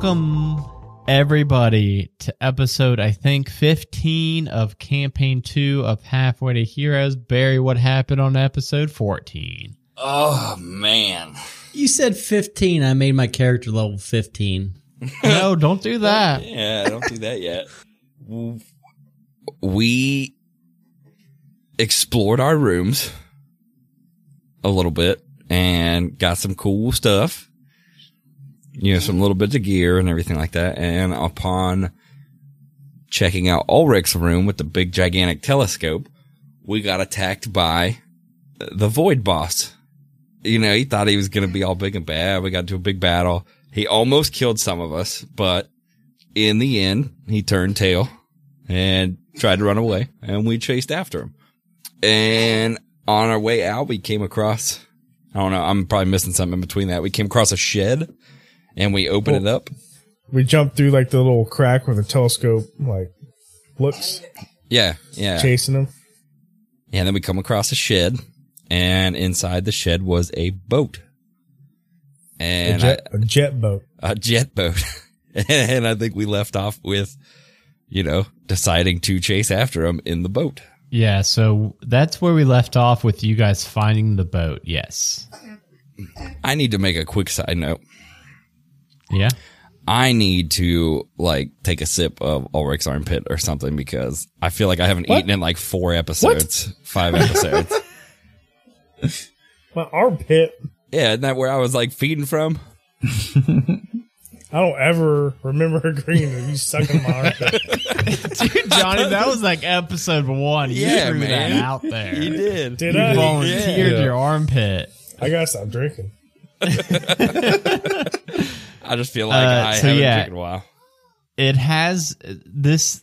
Welcome everybody to episode I think 15 of campaign 2 of Halfway to Heroes. Barry, what happened on episode 14? Oh man. You said 15. I made my character level 15. no, don't do that. Yeah, don't do that yet. We explored our rooms a little bit and got some cool stuff. You know, some little bits of gear and everything like that. And upon checking out Ulrich's room with the big gigantic telescope, we got attacked by the Void Boss. You know, he thought he was going to be all big and bad. We got into a big battle. He almost killed some of us, but in the end, he turned tail and tried to run away and we chased after him. And on our way out, we came across, I don't know, I'm probably missing something in between that. We came across a shed and we open Well- it up. We jump through like the little crack where the telescope like looks Yeah. Yeah. chasing them. And then we come across a shed and inside the shed was a boat. A And jet, a jet boat. A jet boat. and I think we left off with, you know, deciding to chase after him in the boat. Yeah, so that's where we left off with you guys finding the boat. Yes. I need to make a quick side note. Yeah. I need to like take a sip of Ulrich's armpit or something because I feel like I haven't What? eaten in like four episodes, five episodes. My armpit. yeah, isn't that where I was like feeding from? I don't ever remember agreeing to you sucking my armpit. Dude, Johnny, that was like episode one. You Yeah, threw man. that out there. You did. Did You I? volunteered Yeah. your armpit. I gotta stop drinking. I just feel like Uh, I so haven't yeah. drank in a while. it has this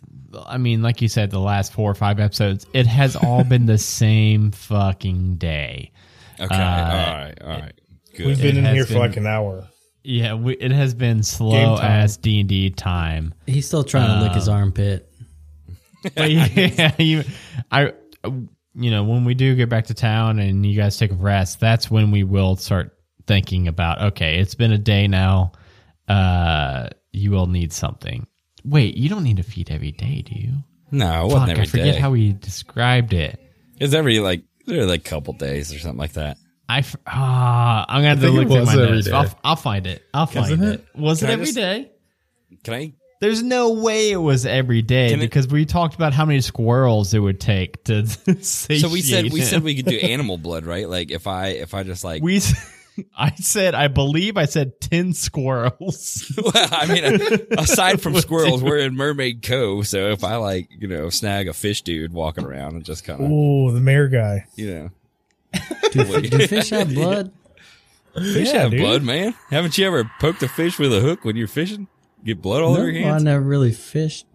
i mean like you said the last four or five episodes it has all been the same fucking day Okay. Uh, all right. All right. Good. We've been It in has here for been- like an hour. yeah we, it has been slow time. as d&d time He's still trying to lick his armpit. but yeah you i you know when we do get back to town and you guys take a rest that's when we will start thinking about okay it's been a day now uh you will need something wait you don't need to feed every day do you no, it wasn't Fuck, every i forget day. how we described it It's every like there like couple days or something like that. I ah, I'm gonna have to look it through my every notes. I'll, I'll find it. I'll find it. it? Was Can it I every just- day? Can I? There's no way it was every day Can it- because we talked about how many squirrels it would take to. So we said we said we could do animal blood, right? Like if I if I just like we. S- I said I believe I said ten squirrels. Well, I mean, aside from squirrels, we're in Mermaid Cove. So if I like, you know, snag a fish dude walking around and just kind of, Oh, the mayor guy. you know, Do, do fish have blood? fish Yeah, have dude. blood, man. Haven't you ever poked a fish with a hook when you're fishing? Get blood all No, over your hands? I never really fished.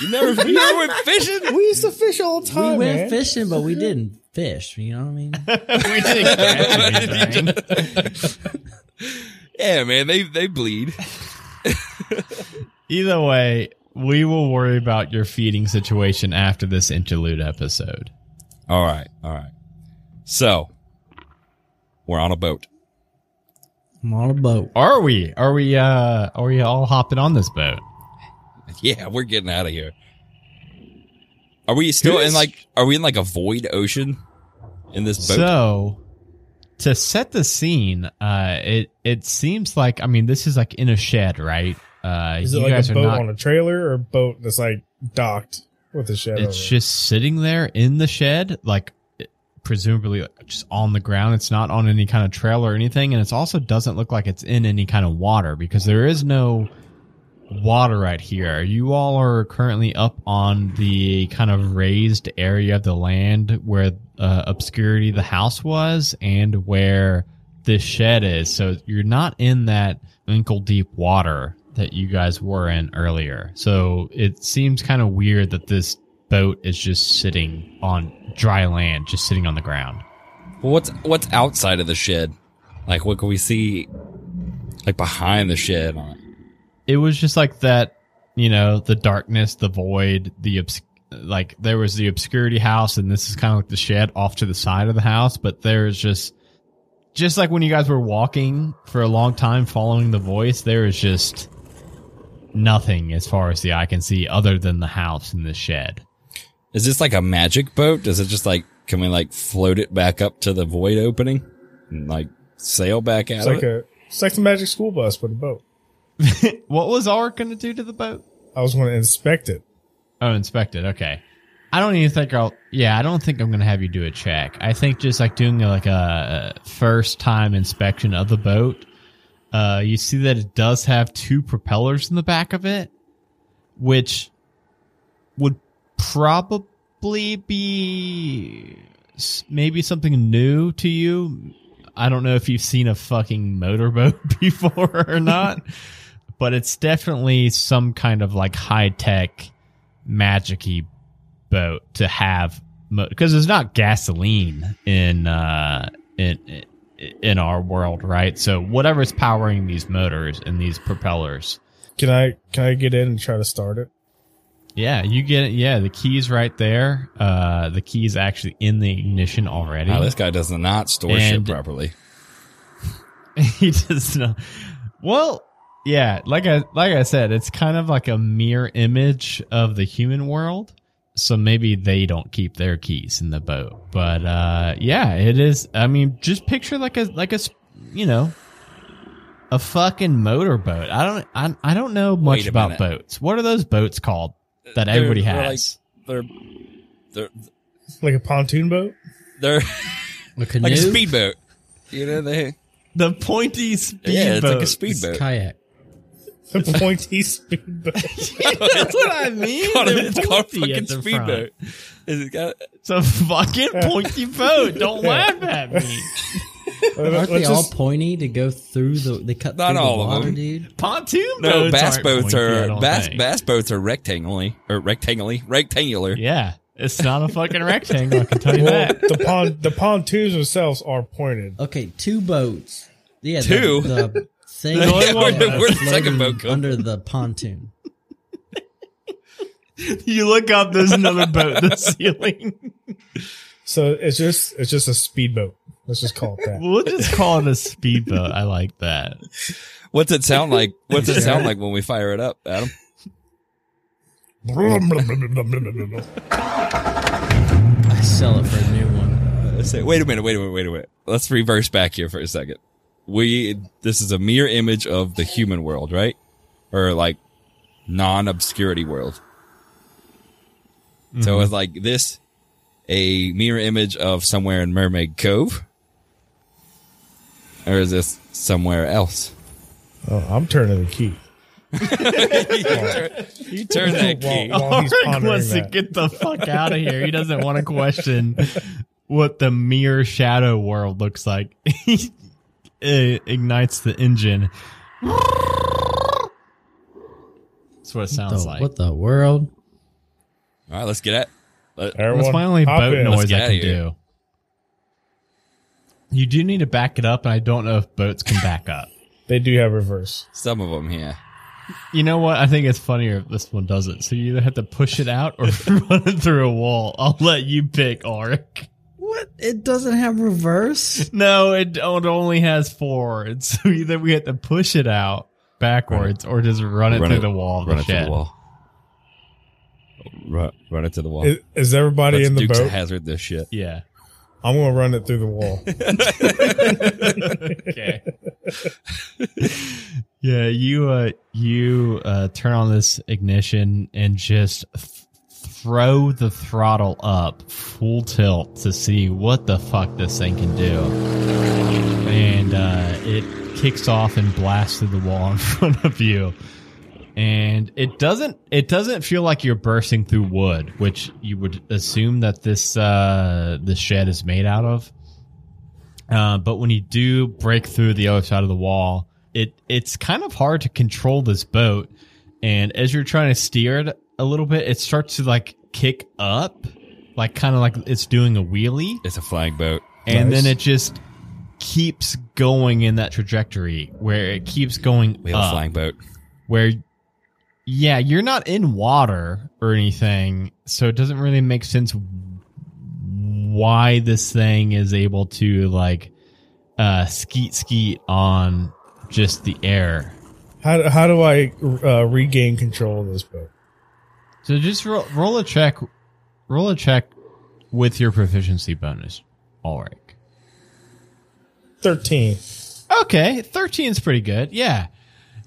You never, you never went fishing. We used to fish all the time. We went man. fishing, but we didn't fish. You know what I mean? we didn't catch anything. Yeah, man, they they bleed. Either way, we will worry about your feeding situation after this interlude episode. All right, all right. So we're on a boat. I'm on a boat. Are we? Are we? Uh, are we all hopping on this boat? Yeah, we're getting out of here. Are we still in like? Are we in like a void ocean in this boat? So, to set the scene, uh, it it seems like I mean this is like in a shed, right? Uh, Is it you like guys a boat not. on a trailer or a boat that's like docked with a shed? it's over just sitting there in the shed, like presumably like, just on the ground. It's not on any kind of trail or anything, and it also doesn't look like it's in any kind of water because there is no water right here. You all are currently up on the kind of raised area of the land where uh, obscurity the house was and where this shed is. So you're not in that ankle deep water that you guys were in earlier. So it seems kind of weird that this boat is just sitting on dry land, just sitting on the ground. What's what's outside of the shed? Like, what can we see? Like behind the shed. it was just like that you know the darkness the void the obs- like there was the obscurity house and this is kind of like the shed off to the side of the house but there's just just like when you guys were walking for a long time following the voice there is just nothing as far as the eye can see other than the house and the shed. Is this like a magic boat? Does it just like can we like float it back up to the void opening and like sail back out It's of like it? a it's like the magic school bus with a boat. What was Art going to do to the boat? I was going to inspect it. Oh, inspect it. Okay. I don't even think I'll. Yeah, I don't think I'm gonna have you do a check. I think just like doing like a first time inspection of the boat. Uh, you see that it does have two propellers in the back of it, which would probably be maybe something new to you. I don't know if you've seen a fucking motorboat before or not, but it's definitely some kind of like high tech magicy boat to have because there's not gasoline in uh in in our world right? So whatever's powering these motors and these propellers. Can I can I get in and try to start it? yeah you get it. Yeah the keys right there. Uh the keys actually in the ignition already. Wow, this guy does not store shit And- properly. he does not. Well yeah like i like i said it's kind of like a mirror image of the human world so maybe they don't keep their keys in the boat but uh yeah it is i mean just picture like a like a s- you know a fucking motorboat i don't i, I don't know much about minute. boats what are those boats called that They're- everybody they're has They're they're Like a pontoon boat? they're A canoe? like a speedboat. You know they the pointy speedboat yeah, it's like a It's speedboat. kayak. A pointy speedboat. that's what i mean Called- They're it's called pointy fucking at the speedboat. Is it got It's a fucking pointy boat. Don't laugh at me. Aren't they all just- pointy to go through the? They cut Not through all the of water, them. dude. Pontoon no boats bass aren't boats pointy, are bass think. bass boats are rectangly or rectangly rectangular. Yeah, it's not a fucking rectangle. I can tell you well, that. the pon the pontoons themselves are pointed. Okay, two boats. Yeah, the- Two? The, thing The only one- uh, where'd the second boat come under the pontoon. You look up, there's another boat in the ceiling. So it's just it's just a speedboat. Let's just call it that. We'll just call it a speedboat. I like that. What's it sound like? What's it sound like when we fire it up, Adam? I sell it for a new one. Let's say, wait a minute, wait a minute, wait a minute. Let's reverse back here for a second. We this is a mirror image of the human world, right? Or like non-obscurity world. So mm-hmm. it's like this a mirror image of somewhere in Mermaid Cove? Or is this somewhere else? Oh, I'm turning the key. You turn that key. While- while he's Auric pondering wants to get the fuck out of here. He doesn't want to question what the mirror shadow world looks like. He ignites the engine. That's what it sounds The- like. what the world? All right, let's get it. Let, Everyone, That's my only boat in. noise I can do. You do need to back it up, and I don't know if boats can back up. They do have reverse. some of them, yeah. You know what? I think it's funnier if this one doesn't. So you either have to push it out or run it through a wall. I'll let you pick, Auric. What? It doesn't have reverse? No, it, oh, it only has forward. So either we have to push it out backwards or just run it Run through it- the wall Run the it to shed. the wall. Run, run it to the wall. Is, is everybody Let's in the Dukes of boat? Hazard this shit. Yeah. I'm gonna run it through the wall. Okay. yeah, you uh you uh turn on this ignition and just th- throw the throttle up full tilt to see what the fuck this thing can do. And uh it kicks off and blasts through the wall in front of you. And it doesn't it doesn't feel like you're bursting through wood, which you would assume that this uh this shed is made out of. Uh, but when you do break through the other side of the wall, it it's kind of hard to control this boat. And as you're trying to steer it a little bit, it starts to like kick up, like kind of like it's doing a wheelie, It's a flying boat. and Nice. then it just keeps going in that trajectory where it keeps going We have a flying boat. where yeah you're not in water or anything so it doesn't really make sense why this thing is able to like uh skeet skeet on just the air How how do I uh, regain control of this boat? So just roll, roll a check. Roll a check with your proficiency bonus, Ulrich. Thirteen. Okay, 13 is pretty good. Yeah.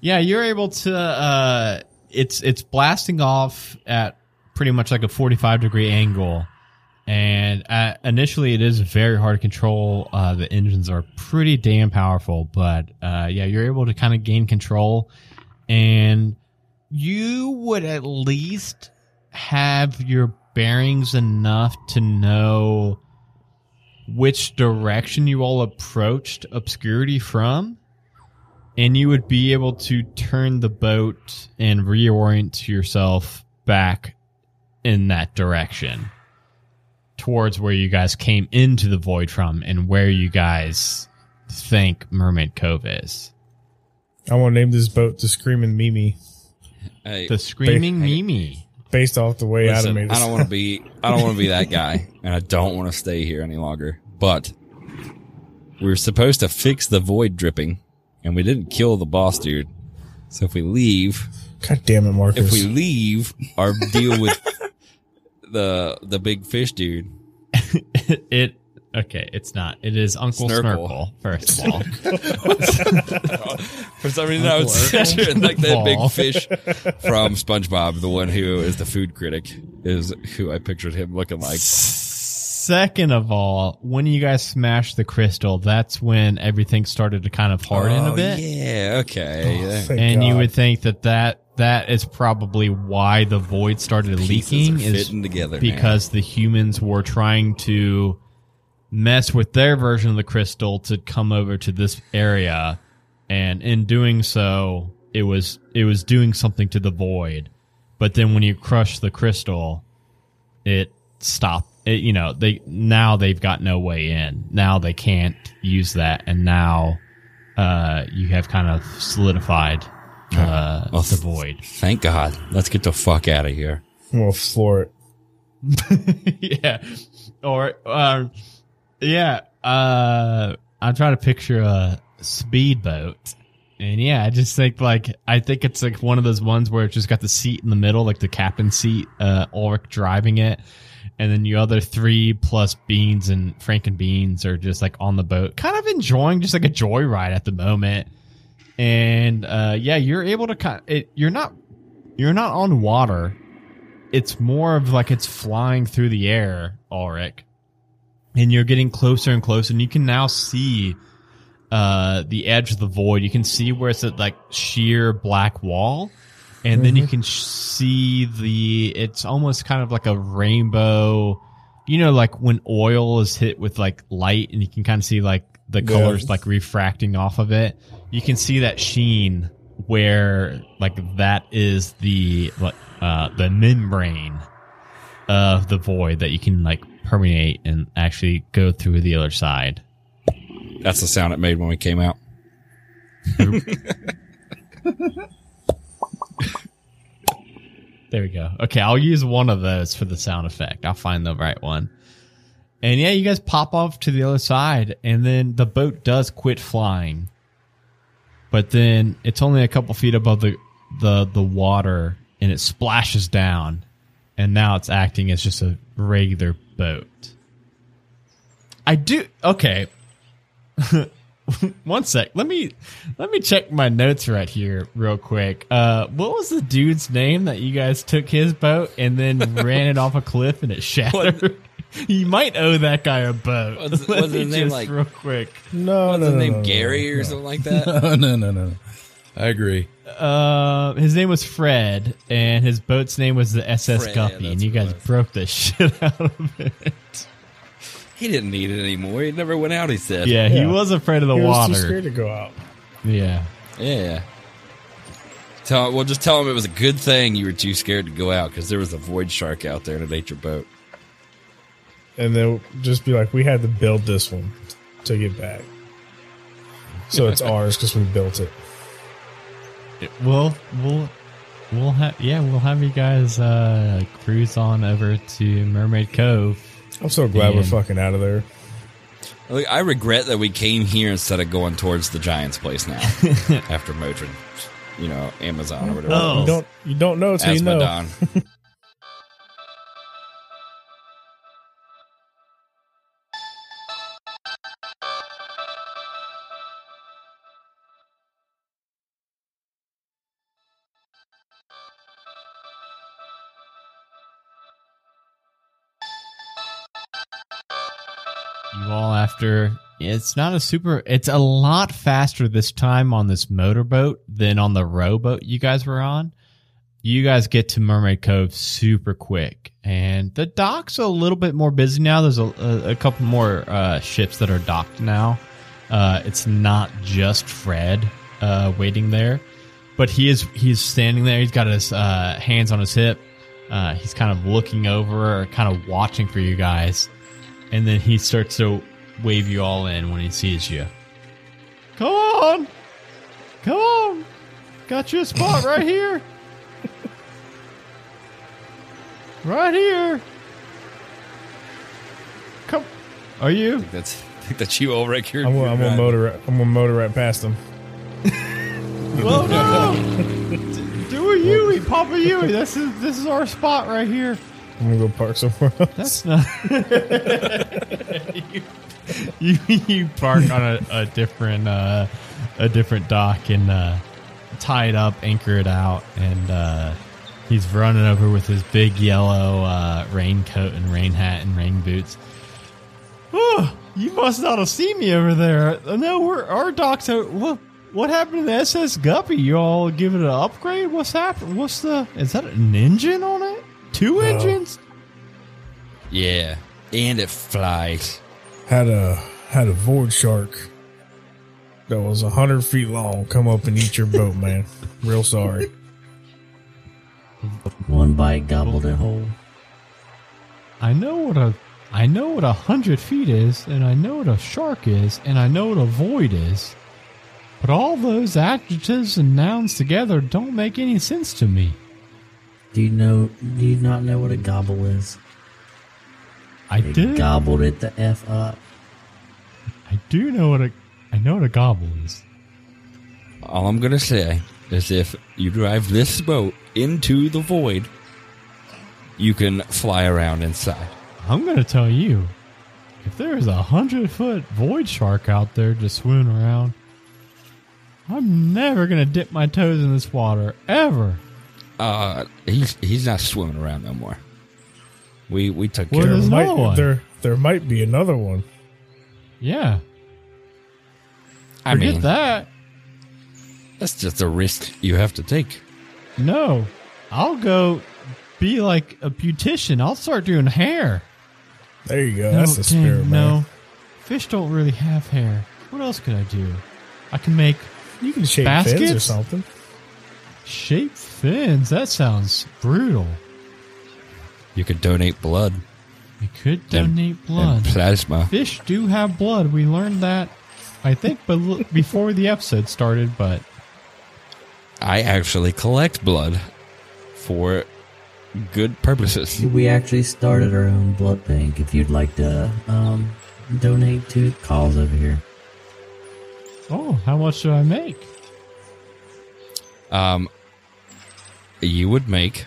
Yeah, you're able to uh it's it's blasting off at pretty much like a 45 degree angle. And uh, initially it is very hard to control. Uh the engines are pretty damn powerful, but uh yeah, you're able to kind of gain control and you would at least have your bearings enough to know which direction you all approached obscurity from and you would be able to turn the boat and reorient yourself back in that direction towards where you guys came into the void from and where you guys think mermaid cove is. I want to name this boat the Screaming Mimi, Hey, the screaming Hey. mimi based off the way listen, Adam made I don't want to be. I don't want to be that guy, and I don't want to stay here any longer. But we were supposed to fix the void dripping, and we didn't kill the boss dude. So if we leave, God damn it, Marcus. if we leave our deal with the the big fish dude, it okay it's not it is uncle Snurkle. snurkle, first of all for some reason I was picturing like that big fish from SpongeBob, the one who is the food critic, is who I pictured him looking like. Second of all, when you guys smashed the crystal, that's when everything started to kind of harden Oh, a bit. Yeah, okay. Oh, Yeah. thank and you would think that, that that is probably why the void started Pieces leaking are is fitting together because the humans were trying to mess with their version of the crystal to come over to this area and in doing so it was it was doing something to the void but then when you crush the crystal it stopped it, you know they now they've got no way in now they can't use that and now uh you have kind of solidified uh Well, the void Thank God. Let's get the fuck out of here. I'm gonna floor it. yeah. Or um yeah, uh I'm trying to picture a speedboat. And yeah, I just think like I think it's like one of those ones where it's just got the seat in the middle, like the captain seat, uh Ulrich driving it. And then the other three plus Beans and Frank and Beans are just like on the boat, kind of enjoying just like a joyride at the moment. And uh yeah, you're able to kind it you're not you're not on water it's more of like it's flying through the air, Ulrich. And you're getting closer and closer, and you can now see uh the edge of the void. You can see where it's at like sheer black wall. And then you can sh- see the it's almost kind of like a rainbow you know like when oil is hit with like light and you can kind of see like the colors like refracting off of it you can see that sheen where like that is the like uh the membrane of the void that you can like permeate and actually go through the other side That's the sound it made when we came out. There we go. Okay, I'll use one of those for the sound effect. I'll find the right one. And yeah, you guys pop off to the other side, and then the boat does quit flying. But then it's only a couple feet above the the the water, and it splashes down, and now it's acting as just a regular boat. I do okay. One sec. Let me let me check my notes right here real quick. Uh what was the dude's name that you guys took his boat and then ran it off a cliff and it shattered? you might owe that guy a boat. Was- Let was his name just like- real quick. No, What's no, his no, name? no, no, Gary no. or something like that? Oh, no, no, no. I agree. Uh his name was Fred and his boat's name was the SS Fred, Guppy and you guys broke the shit out of it. he didn't need it anymore. He never went out, he said. Yeah, he was afraid of the water. He was too scared to go out. Yeah. Yeah. Tell well, just tell him it was a good thing you were too scared to go out because there was a void shark out there and it ate your boat. And they'll just be like, we had to build this one to get back. So it's ours because we built it. It- We'll we'll we'll have yeah we'll have you guys uh cruise on over to Mermaid Cove. I'm so glad we're fucking out of there. Like, I regret that we came here instead of going towards the Giants' place now after Motrin. you know, Amazon or whatever. Oh. You don't you don't know until you know. Asmodon. You all after it's not a super it's a lot faster this time on this motorboat than on the rowboat you guys were on. You guys get to Mermaid Cove super quick, and the dock's a little bit more busy now. There's a, a, a couple more uh, ships that are docked now. Uh, it's not just Fred uh, waiting there, but he is he's standing there. He's got his uh, hands on his hip. Uh, he's kind of looking over, or kind of watching for you guys and then he starts to wave you all in when he sees you. Come on, come on, got you a spot right here, right here. Come, are you? I think that's I think that's you, Ulrich. You're, I'm gonna, I'm gonna motor I'm gonna motor right past him. Well, no, do a Yui, Papa Yui. This is this is our spot right here. I'm gonna go park somewhere else. That's not. you, you you park on a, a different uh, a different dock and uh, tie it up, anchor it out, and uh, he's running over with his big yellow uh, raincoat and rain hat and rain boots. Oh, you must not have seen me over there. No, we're our docks. Are, what what happened to the SS Guppy? You all give it an upgrade? What's happened? What's the? Is that an engine on it? Two engines? Yeah, and it flies. Had a had a void shark that was a hundred feet long come up and eat your boat, man. Real sorry. One bite gobbled it whole. I know what a I know what a hundred feet is, and I know what a shark is, and I know what a void is. But all those adjectives and nouns together don't make any sense to me. Do you know? Do you not know what a gobble is? I They do. gobbled it the f up. I do know what a I know what a gobble is. All I'm gonna say is, if you drive this boat into the void, you can fly around inside. I'm gonna tell you, if there is a hundred foot void shark out there just swimming around, I'm never gonna dip my toes in this water ever. Uh, he's he's not swimming around no more. We we took Well, care there's of him. might, another one. There there might be another one. Yeah, I forget mean, that. that's just a risk you have to take. No, I'll go be like a beautician. I'll start doing hair. There you go. No, That's the dang, spirit, man. No, fish don't really have hair. What else could I do? I can make You can shape fins or Baskets? something. Shape fins. That sounds brutal. You could donate blood You could donate and blood. plasma. Fish do have blood. We learned that, I think, bel- before the episode started. But I actually collect blood for good purposes. We actually started our own blood bank. If you'd like to um, donate to calls over here. oh, how much do I make? Um, you would make.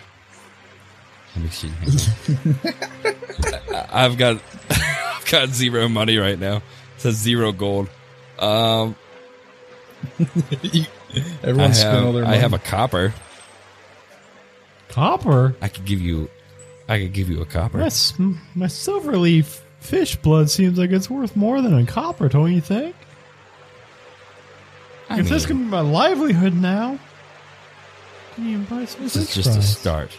Let me see. I- I've got, I've got zero money right now. It says zero gold. Um, I Everyone spent all have, their I have a copper. Copper. I could give you, I could give you a copper. My, s- my silver leaf fish blood seems like it's worth more than a copper, don't you think? I if this can be my livelihood now, can you buy some this is fish just a start.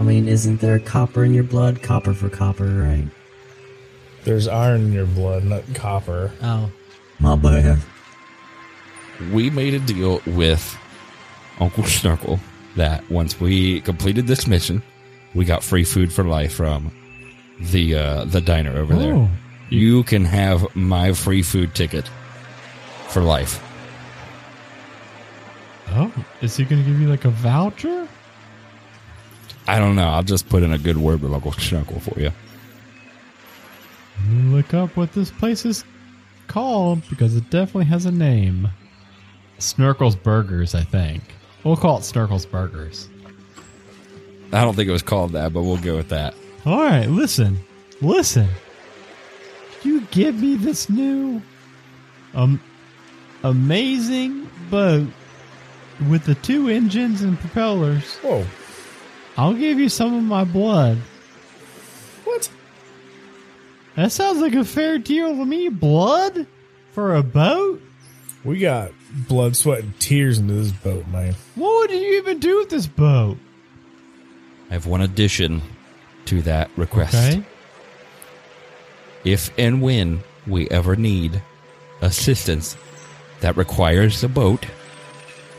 I mean, isn't there copper in your blood? Copper for copper, right? There's iron in your blood, not copper. Oh, my bad. we made a deal with Uncle Snarkle that once we completed this mission, we got free food for life from the uh, the diner over Oh, there. You can have my free food ticket for life. Oh, is he going to give you like a voucher? I don't know. I'll just put in a good word with Uncle Snarkle for you. Look up what this place is called because it definitely has a name. Snorkel's Burgers, I think. We'll call it Snarkles Burgers. I don't think it was called that, but we'll go with that. All right, listen, listen. You give me this new, um, amazing boat with the two engines and propellers. Whoa. I'll give you some of my blood. What? That sounds like a fair deal to me. Blood for a boat? We got blood, sweat, and tears into this boat, man. What would you even do with this boat? I have one addition to that request. Okay. If and when we ever need assistance that requires a boat,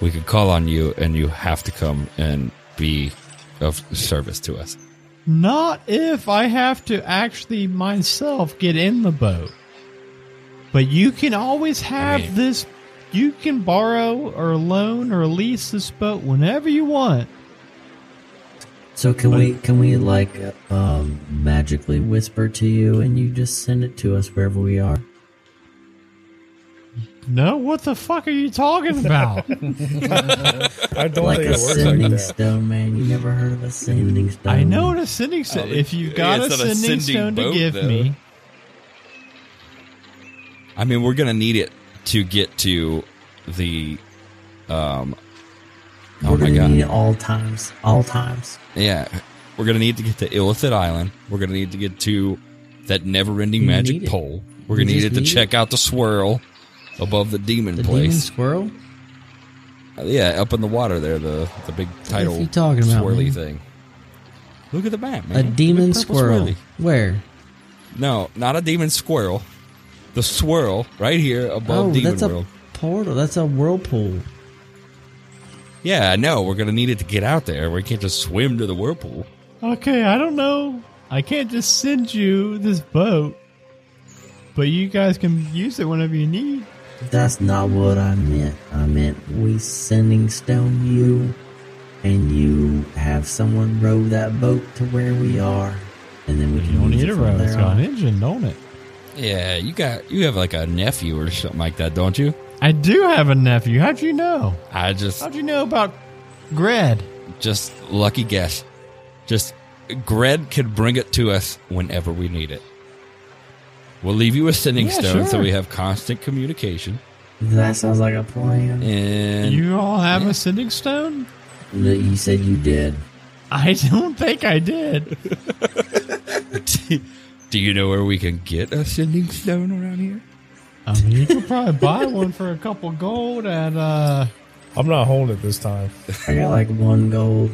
we can call on you and you have to come and be of service to us. Not if I have to actually myself get in the boat. But you can always have mean- this. You can borrow or loan or lease this boat whenever you want. So can we can we like um magically whisper to you and you just send it to us wherever we are? No, what the fuck are you talking about? I don't like think a it works like sending that. stone, man. You never heard of a sending stone? I know what a sending stone. If you've yeah, got a it's not a sending, sending stone to give though. me, I mean, we're gonna need it to get to the. Um. Oh We're my gonna god! need it all times, all times. Yeah, we're gonna need to get to Illithid Island. We're gonna need to get to that never-ending You magic need it. pole. We're gonna need just it to need check out the swirl above the demon The demon squirrel. Uh, yeah, up in the water there, the the big title you talking about, swirly man? thing. Look at the map, man. A demon squirrel. swirly. Where? No, not a demon squirrel. The swirl right here above oh, Demon that's World. a portal. That's a whirlpool. Yeah, I know. We're gonna need it to get out there. We can't just swim to the whirlpool. okay, I don't know. I can't just send you this boat, but you guys can use it whenever you need. That's not what I meant. I meant we sending stone you, and you have someone row that boat to where we are, and then we can You don't use need it a from road. It's there got an engine, don't it? Yeah, you got you have like a nephew or something like that, don't you? I do have a nephew. How'd you know? I just How'd you know about Gred? just lucky guess. Just Gred could bring it to us whenever we need it. We'll leave you a sending Yeah, stone so we have constant communication. That sounds like a plan. And You all have yeah. a sending stone? No, You said you did. I don't think I did. do you know where we can get a sending stone around here? I mean, you could probably buy one for a couple gold at uh. I'm not holding it this time. I got like one gold.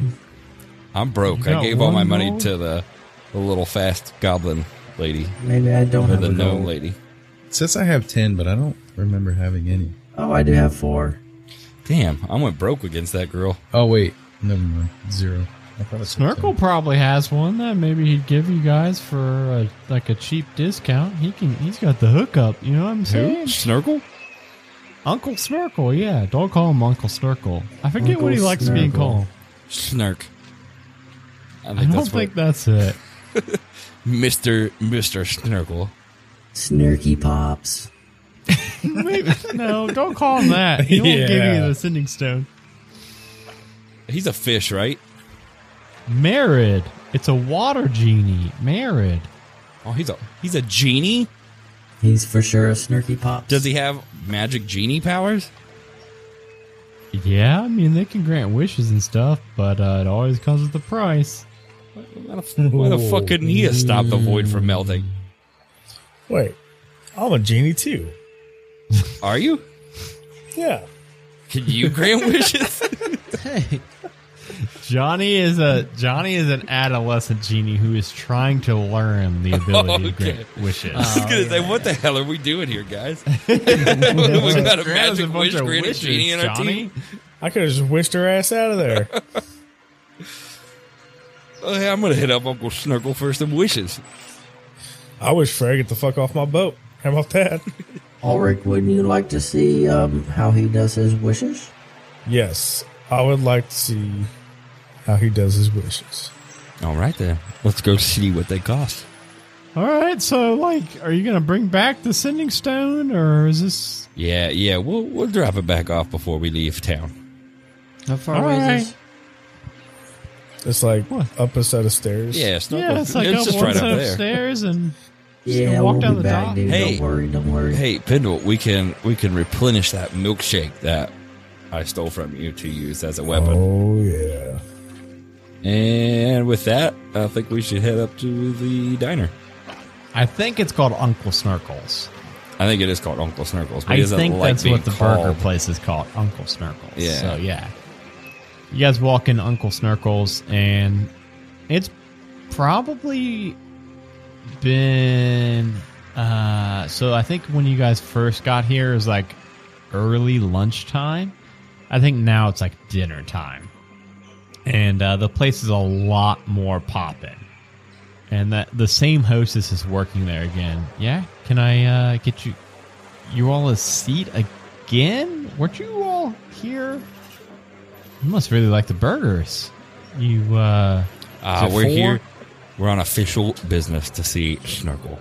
I'm broke. I gave all my one money to the, the little fast goblin lady Maybe I don't or have the a gnome gold. lady. It says I have 10, but I don't remember having any. Oh, I do have four. Damn, I went broke against that girl. Oh, wait. Never mind. Zero. I thought it Snorkel probably has one that maybe he'd give you guys for a, like a cheap discount. He can. He's got the hookup. You know what I'm saying? Snurkle? Uncle Snorkel. Yeah, don't call him Uncle Snorkel. I forget what he Uncle likes being Snorkel. called. Snark. I I don't that's think what that's it. Mr. Mr. Snurkle. Snurky pops. Maybe, no, don't call him that. He won't give you the sending stone. He's a fish, right? Marid. It's a water genie. Marid. Oh, he's a he's a genie. He's for sure a snurky pops. Does he have magic genie powers? Yeah, I mean they can grant wishes and stuff, but uh, it always comes with a price. Why the, why the fuck couldn't he have stopped the void from melting? Wait, I'm a genie too. Are you? Yeah. Can you grant wishes? Hey, Johnny is a Johnny is an adolescent genie who is trying to learn the ability to Okay. grant wishes. I was gonna oh, say, what the hell are we doing here, guys? We've got a magic bunch wish of granted genie in our Johnny. team. I could have just wished her ass out of there. Oh, hey, I'm gonna hit up Uncle Snurkle for some wishes. I wish Fred get the fuck off my boat. How about that? Ulrich, wouldn't you like to see um, how he does his wishes? yes, I would like to see how he does his wishes. All right then, let's go see what they cost. All right, so like, are you gonna bring back the sending stone, or is this? Yeah, yeah, we'll we'll drop it back off before we leave town. How far All away right. is this? It's like What? up a set of stairs. Yeah, Snorkel. Yeah, it's like up just one right set up of stairs and Just Yeah, walk we'll down be the back, dock. dude. Hey. Don't worry, don't worry. Hey, Pendle, we can we can replenish that milkshake that I stole from you to use as a weapon. Oh yeah. And with that, I think we should head up to the diner. I think it's called Uncle Snurkles. I think it is called Uncle Snurkles, but I think like that's what the called. burger place is called, Uncle Snurkles. Yeah. So yeah, you guys walk in Uncle Snurkles, and it's probably been. Uh, so I think when you guys first got here is like early lunchtime. I think now it's like dinner time, and uh, the place is a lot more popping. And that the same hostess is working there again. Yeah, can I uh, get you you all a seat again? Weren't you all here? You must really like the burgers. You uh, Uh, we're four? here. We're on official business to see Snorkel.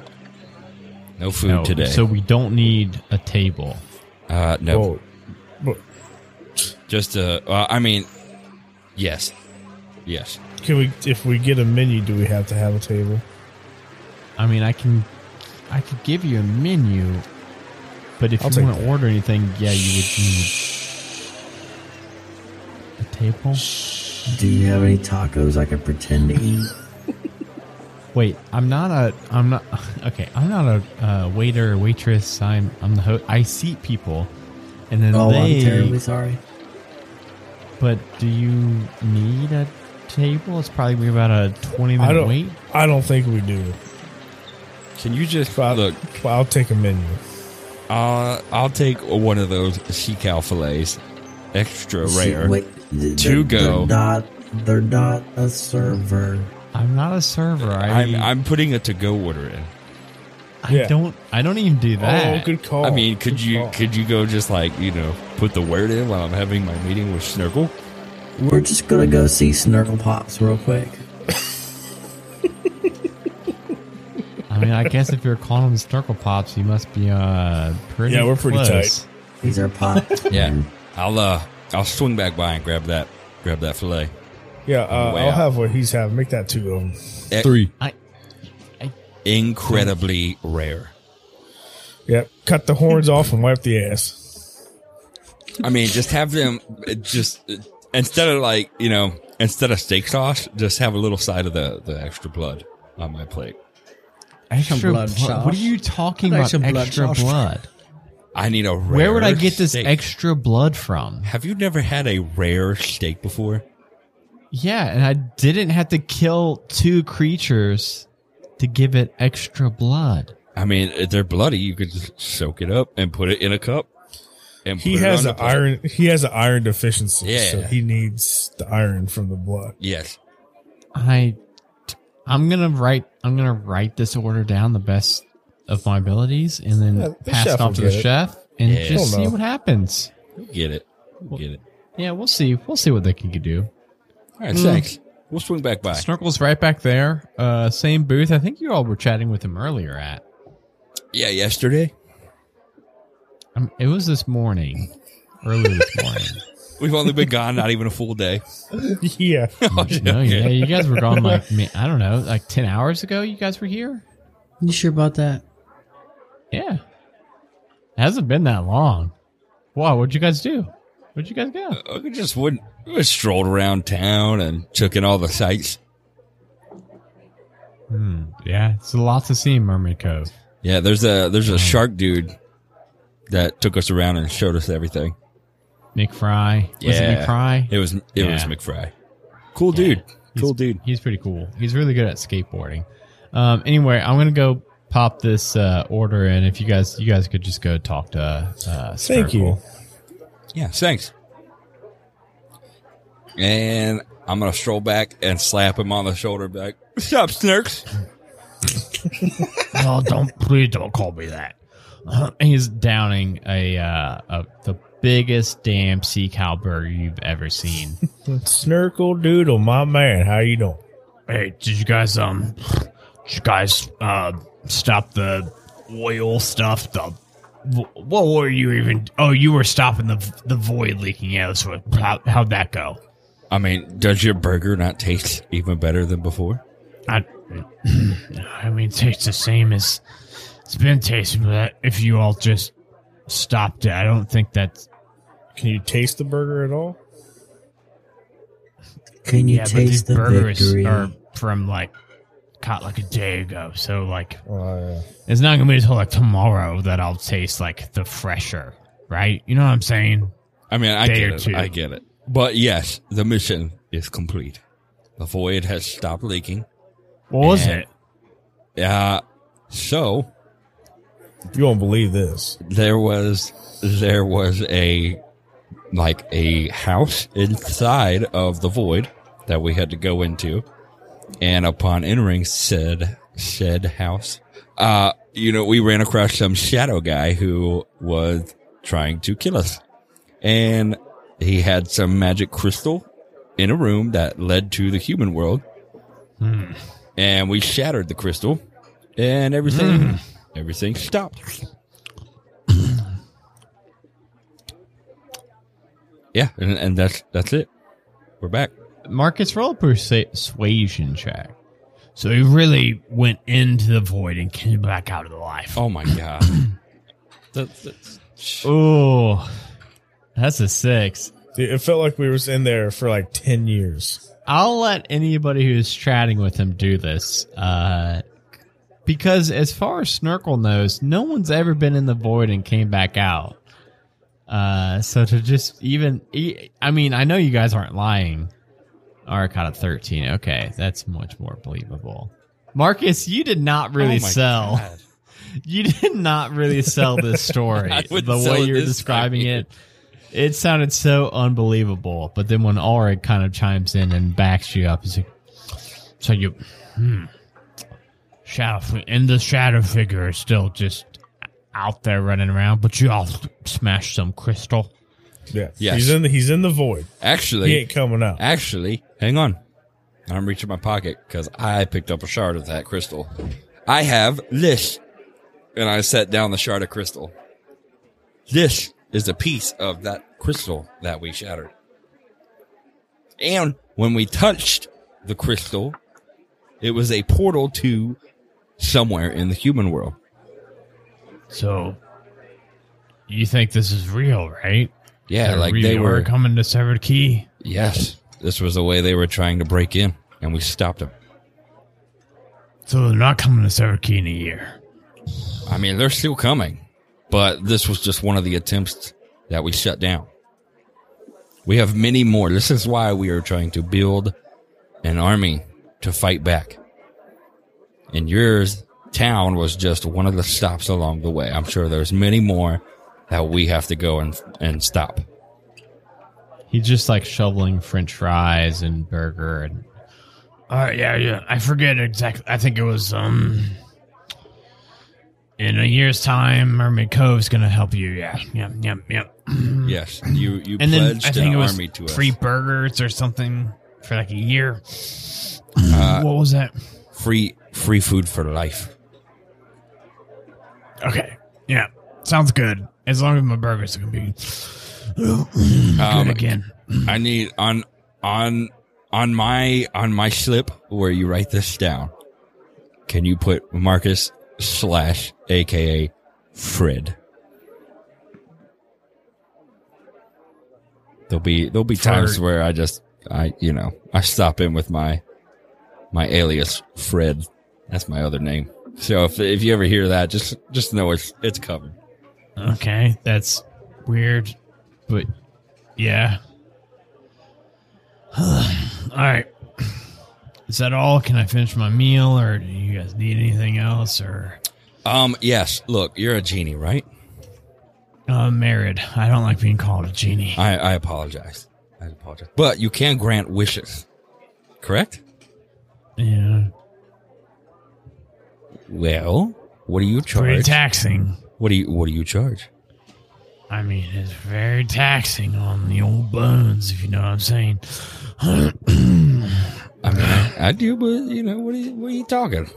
No food no, today. so we don't need a table. uh, no, Whoa. But just uh, uh, I mean, yes, yes. can we? If we get a menu, do we have to have a table? I mean, I can, I could give you a menu, but if I'll you want to order anything, yeah, you would need a table. Do you have any tacos I can pretend to eat? Wait, I'm not a. I'm not. Okay, I'm not a uh, waiter or waitress. I'm. I'm the host. I seat people, and then Oh, they. I'm terribly sorry. But do you need a table? It's probably be about a 20 I minute don't. wait. I don't think we do. Can you just But look? I'll take a menu. Uh, I'll take one of those sea cow fillets, extra rare. Wait, th- To they're- go. They're not. They're not a server. I'm not a server. I, I'm I'm putting a to go order in. I Yeah. don't. I don't even do that. Oh, good call. I mean, could Good you call. could you go just like you know put the word in while I'm having my meeting with Snurgle? We're just gonna go see Snurgle Pops real quick. I mean, I guess if you're calling them Snorkel Pops, you must be uh pretty. Yeah, we're pretty close. tight. These are pops. Yeah, man. I'll uh I'll swing back by and grab that grab that fillet. Yeah, uh, Way I'll out. have what he's having. Make that two of them. Eh, Three. I. incredibly rare. Yep. Cut the horns off and wipe the ass. I mean, just have them just instead of like you know instead of steak sauce, just have a little side of the the extra blood on my plate. Extra blood blood. sauce. What are you talking about? some blood extra sauce. blood. I need a rare. Where would I get this steak. extra blood from? Have you never had a rare steak before? Yeah, and I didn't have to kill two creatures to give it extra blood. I mean, if they're bloody. You could just soak it up and put it in a cup. And He has an iron. He has an iron deficiency, Yeah. so he needs the iron from the blood. Yes. I, I'm gonna write. I'm gonna write this order down the best of my abilities, and then Yeah, the pass it off to the it. chef, and Yeah. just see what happens. We'll get it. We'll get it. Yeah, we'll see. We'll see what they can do. All right. Thanks. We'll swing back by. Snorkel's right back there. Uh, same booth. I think you all were chatting with him earlier at. Yeah. Yesterday. Um, it was this morning, early this morning. We've only been gone not even a full day. yeah. no, yeah, you guys were gone like me- I don't know, like ten hours ago. You guys were here. You sure about that? Yeah, it hasn't been that long. Wow, what'd you guys do? Where'd you guys go? Uh, We just wouldn't. We just strolled around town and took in all the sights. Hmm. Yeah, it's a lot to see in Mermaid Cove. Yeah, there's a there's a shark dude that took us around and showed us everything. Nick Fry. Was it Yeah. Nick It was it was McFry. Cool dude. He's- Cool dude. He's pretty cool. He's really good at skateboarding. Um, anyway, I'm gonna go pop this uh, order in. If you guys, you guys could just go talk to. Uh, Thank you. Yeah, thanks. And I'm gonna stroll back and slap him on the shoulder back. What's up, Snurks? Oh, don't please don't call me that. Uh, he's downing a, uh, a the biggest damn sea cow burger you've ever seen. Snurkle Doodle, my man. How you doing? hey, did you guys um, did you guys uh stop the oil stuff, the what were you even? Oh, you were stopping the the void leaking. out. that's what. How, how'd that go? I mean, does your burger not taste even better than before? I, I mean, it tastes the same as it's been tasting. But if you all just stopped it, I don't think that. Can you taste the burger at all? Can you yeah, but these taste the burgers victory? are from like caught like a day ago. So like, Oh, yeah. it's not gonna be until like tomorrow that I'll taste like the fresher, right? You know what I'm saying? I mean, I Day get it. two. I get it. But yes, the mission is complete. The void has stopped leaking. What was And- it? Uh, so You won't believe this. there was there was a like a house inside of the void that we had to go into and upon entering said said house uh you know we ran across some shadow guy who was trying to kill us. And he had some magic crystal in a room that led to the human world. And we shattered the crystal and everything everything stopped. Yeah, and, and that's that's it. We're back. Marcus, roll a persuasion check. So he really went into the void and came back out of the life. Oh my god. that, that's, Oh, that's a six. Dude, it felt like we was in there for like 10 years. I'll let anybody who's chatting with him do this. Uh, because as far as Snurkle knows, no one's ever been in the void and came back out. Uh, so to just even, I mean, I know you guys aren't lying. Arcana 13. Okay, that's much more believable. Marcus, you did not really Oh sell. God. You did not really sell this story. The way you're describing it, it sounded so unbelievable. But then when Aura kind of chimes in and backs you up, he's like, "So you, hmm, shadow, and the shadow figure is still just out there running around, but you all smashed some crystal." Yeah. Yes. He's in the he's in the void. Actually, He ain't coming out. actually, hang on. I'm reaching my pocket because I picked up a shard of that crystal. I have this, and I set down the shard of crystal. This is a piece of that crystal that we shattered. And when we touched the crystal, it was a portal to somewhere in the human world. So, you think this is real, right? Yeah, That like we they were. coming to Severed Key. Yes, this was the way they were trying to break in, and we stopped them. So they're not coming to Severed Key in a year. I mean, they're still coming, but this was just one of the attempts that we shut down. We have many more. This is why we are trying to build an army to fight back. And yours town was just one of the stops along the way. I'm sure there's many more that we have to go and and stop. He's just like shoveling French fries and burger and. Uh, yeah, yeah. I forget exactly. I think it was um. In a year's time, Mermaid Cove's gonna help you. Yeah, yeah, yeah, yeah. Yes, you you And then pledged I think an it was army to us. free burgers or something for like a year. Uh, what was that? free free food for life. Okay, yeah, sounds good. As long as my burgers are gonna be good Um, again. I need on on on my on my slip where you write this down. Can you put Marcus slash aka Fred? There'll be there'll be times Fred. where I just I you know I stop in with my my alias Fred. That's my other name. So if if you ever hear that, just just know it's it's covered. Okay, that's weird, but yeah. all right. Is that all? Can I finish my meal, or do you guys need anything else? Or Um yes, look, you're a genie, right? I'm married. I don't like being called a genie. I, I apologize. I apologize. But you can grant wishes, correct? Yeah, Well, what do you pretty charge? taxing. What do you What do you charge? I mean, it's very taxing on the old bones, if you know what I'm saying. I mean, I, do, but you know, what are you, what are you talking?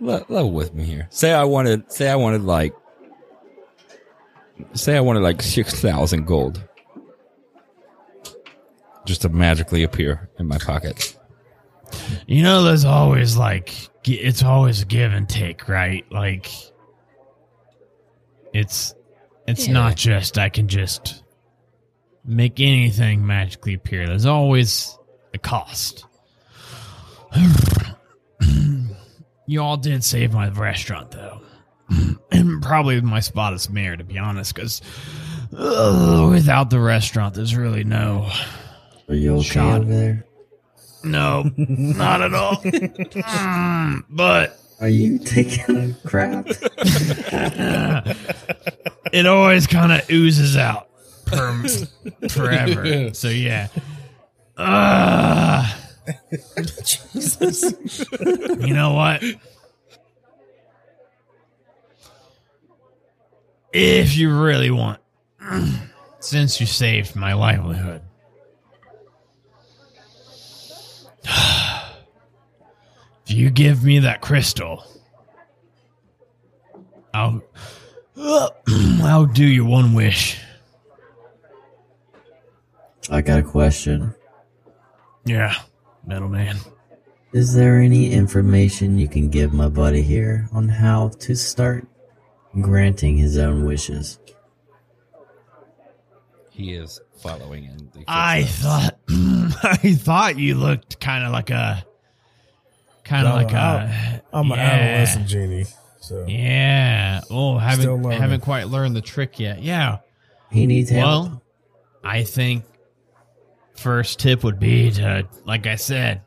Le- level with me here. Say I wanted. Say I wanted like say I wanted like six thousand gold, just to magically appear in my pocket. You know, there's always like it's always give and take, right? Like it's it's not just I can just make anything magically appear. There's always a cost. you all did save my restaurant though. and probably my spot as mayor to be honest cuz without the restaurant there's really no Are you okay Shot. over there? no, not at all. Mm, but Are you taking a crap? it always kind of oozes out per, forever. So yeah. Uh, you know what? If you really want, since you saved my livelihood, if you give me that crystal, I'll I'll do you one wish. I got a question. Yeah, middleman. Is there any information you can give my buddy here on how to start granting his own wishes? He is following in. The I thought I thought you looked kind of like a kind of No, like a I'm an yeah, adolescent genie. So Yeah. Oh, haven't haven't quite learned the trick yet. Yeah. He needs help. Well, I think first tip would be to, like I said,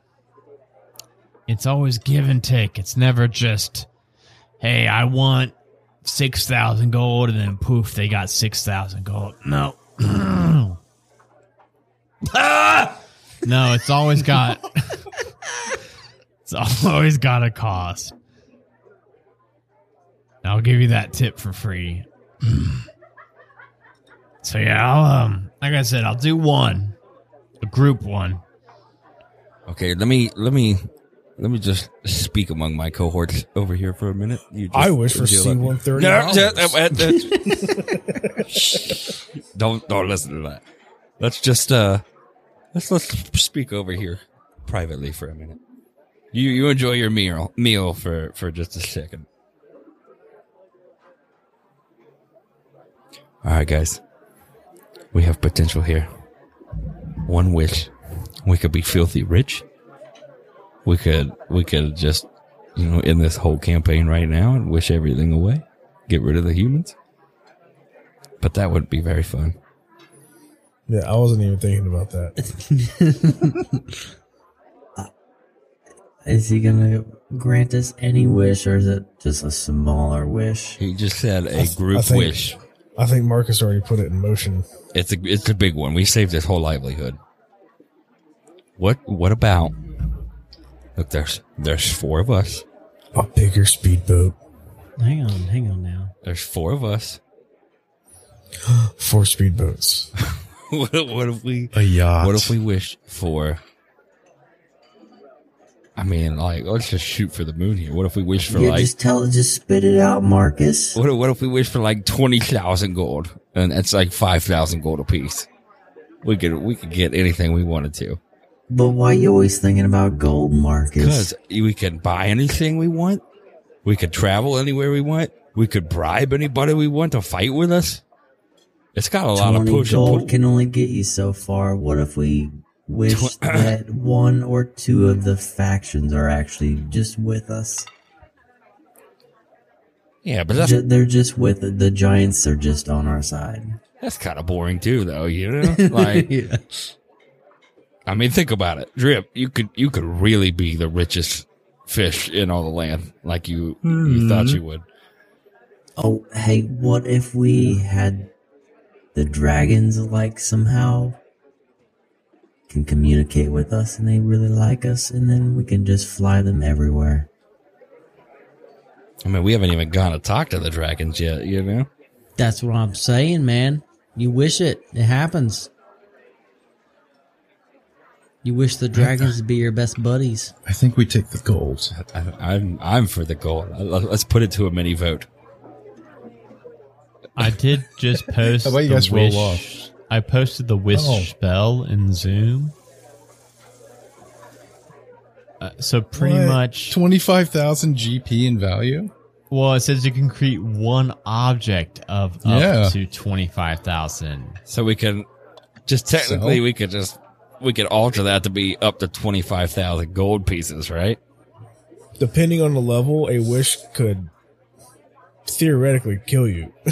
it's always give and take. It's never just, hey, I want 6,000 gold, and then poof, they got 6,000 gold. No. No, it's always got, it's always got a cost. I'll give you that tip for free. So yeah, I'll um like I said, I'll do one. A group one. Okay, let me let me let me just speak among my cohorts over here for a minute. You just I wish for C one thirty. Don't don't listen to that. Let's just uh let's let's speak over here privately for a minute. You you enjoy your meal meal for for just a second. All right, guys. We have potential here. One wish, we could be filthy rich. We could we could just you know end this whole campaign right now and wish everything away, get rid of the humans. But that would be very fun. Yeah, I wasn't even thinking about that. Is he gonna grant us any wish, or is it just a smaller wish? He just said a th- I group think- wish. I think Marcus already put it in motion. It's a it's a big one. We saved his whole livelihood. What what about? Look, there's there's four of us. A bigger speedboat, Hang on, hang on now. There's four of us. four speedboats. what, what if we A yacht. What if we wish for? I mean, like, let's just shoot for the moon here. What if we wish for Yeah, like? just tell, just spit it out, Marcus. What if, what if we wish for like twenty thousand gold, and it's like five thousand gold apiece? We could we could get anything we wanted to But why are you always thinking about gold, Marcus? because we can buy anything we want. We could travel anywhere we want. We could bribe anybody we want to fight with us. It's got a lot of push and gold can only get you so far. What if we wish that one or two of the factions are actually just with us? Yeah, but that's They're just with the, the giants. Are just on our side. that's kind of boring too, though. You know, like. Yeah. I mean, think about it. Drip, you could you could really be the richest fish in all the land, like you you thought hmm. you would. Oh, hey, what if we had the dragons like somehow can communicate with us and they really like us and then we can just fly them everywhere. I mean, we haven't even gone to talk to the dragons yet. You know, That's what I'm saying, man. You wish it. It happens. You wish the dragons to be your best buddies. I think we take the gold. I, I'm I'm for the goal. Let- Let's put it to a mini vote. I did just post. How about you the guys roll wish- off? I posted the wish Oh. spell in Zoom. Uh, so pretty What? much, Twenty-five thousand GP in value. well, it says you can create one object of up Yeah. to twenty five thousand. So we can just technically So? we could just we could alter that to be up to twenty five thousand gold pieces, right? Depending on the level, a wish could theoretically kill you.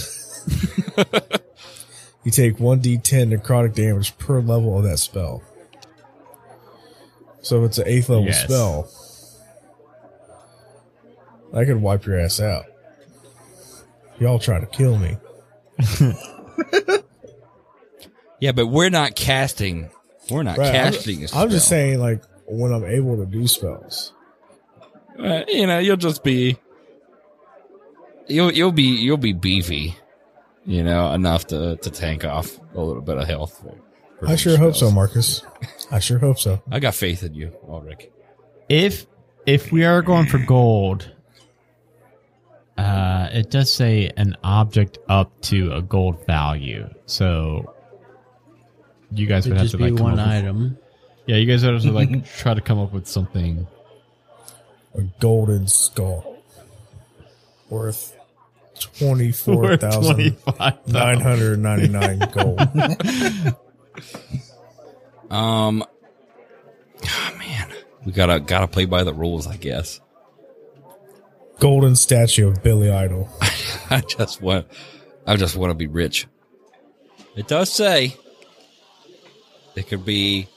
you take 1d10 necrotic damage per level of that spell. So if it's an eighth level Yes. spell, I could wipe your ass out. Y'all try to kill me. Yeah, but we're not casting. We're not Right, I'm- casting. a I'm just saying, like, when I'm able to do spells. Uh, you know, you'll just be you'll you'll be you'll be beefy, you know, enough to to tank off a little bit of health. for- for I those sure hope so. Marcus. I sure hope so. I got faith in you, Ulrich. If if we are going for gold, uh, it does say an object up to a gold value. So you guys Could would have just to like be come one up with- item. Yeah, you guys would have to like try to come up with something. A golden skull worth twenty-four thousand nine hundred ninety-nine gold. Um, oh man, we gotta gotta play by the rules, I guess. golden statue of Billy Idol. I just want, I just want to be rich. It does say it could be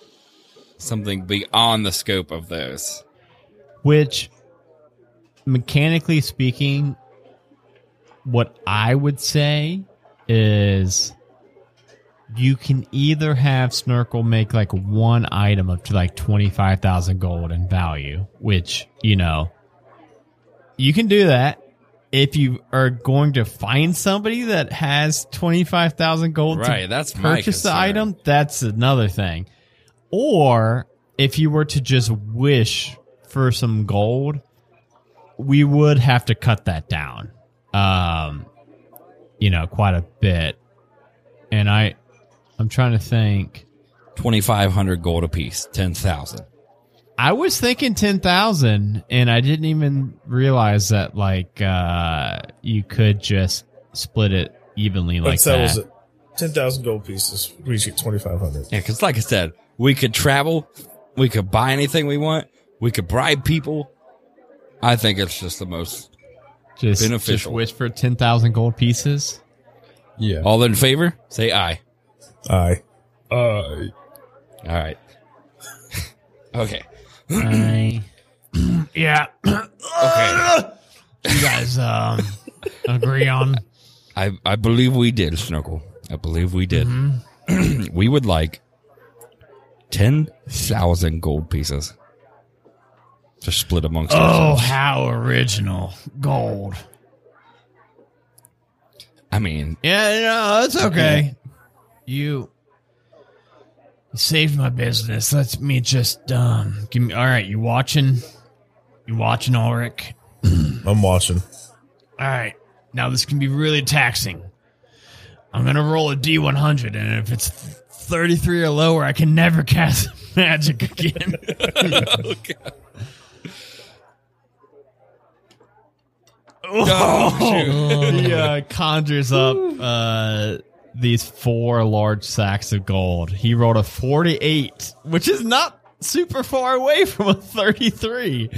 something beyond the scope of those. Which, mechanically speaking, what I would say is you can either have Snurkle make like one item up to like 25,000 gold in value, which, you know, you can do that. If you are going to find somebody that has 25,000 gold to Right, that's purchase the item, that's another thing. Or if you were to just wish for some gold, we would have to cut that down. Um, you know, quite a bit. And I I'm trying to think. Twenty five hundred gold apiece, ten thousand. I was thinking 10,000 and I didn't even realize that like uh you could just split it evenly That like settles that. it. Ten thousand gold pieces. We each get twenty-five hundred. Yeah, because like I said, we could travel, we could buy anything we want, we could bribe people. I think it's just the most. Just, just beneficial. wish for 10,000 gold pieces. Yeah. All in favor? Say aye. Aye. Aye. All right. okay. I Yeah. Okay. you guys um agree on I I believe we did, Snorkel. I believe we did. Mm-hmm. we would like ten thousand gold pieces to split amongst Oh, ourselves. how original. Gold. I mean, Yeah, no, that's okay. You you saved my business. Let me just um give me all right, you watching? You watching Ulrich? I'm watching. All right. Now this can be really taxing. I'm gonna roll a D100, and if it's 33 or lower, I can never cast magic again. oh, he uh, conjures up uh, these four large sacks of gold. He rolled a 48, which is not super far away from a 33.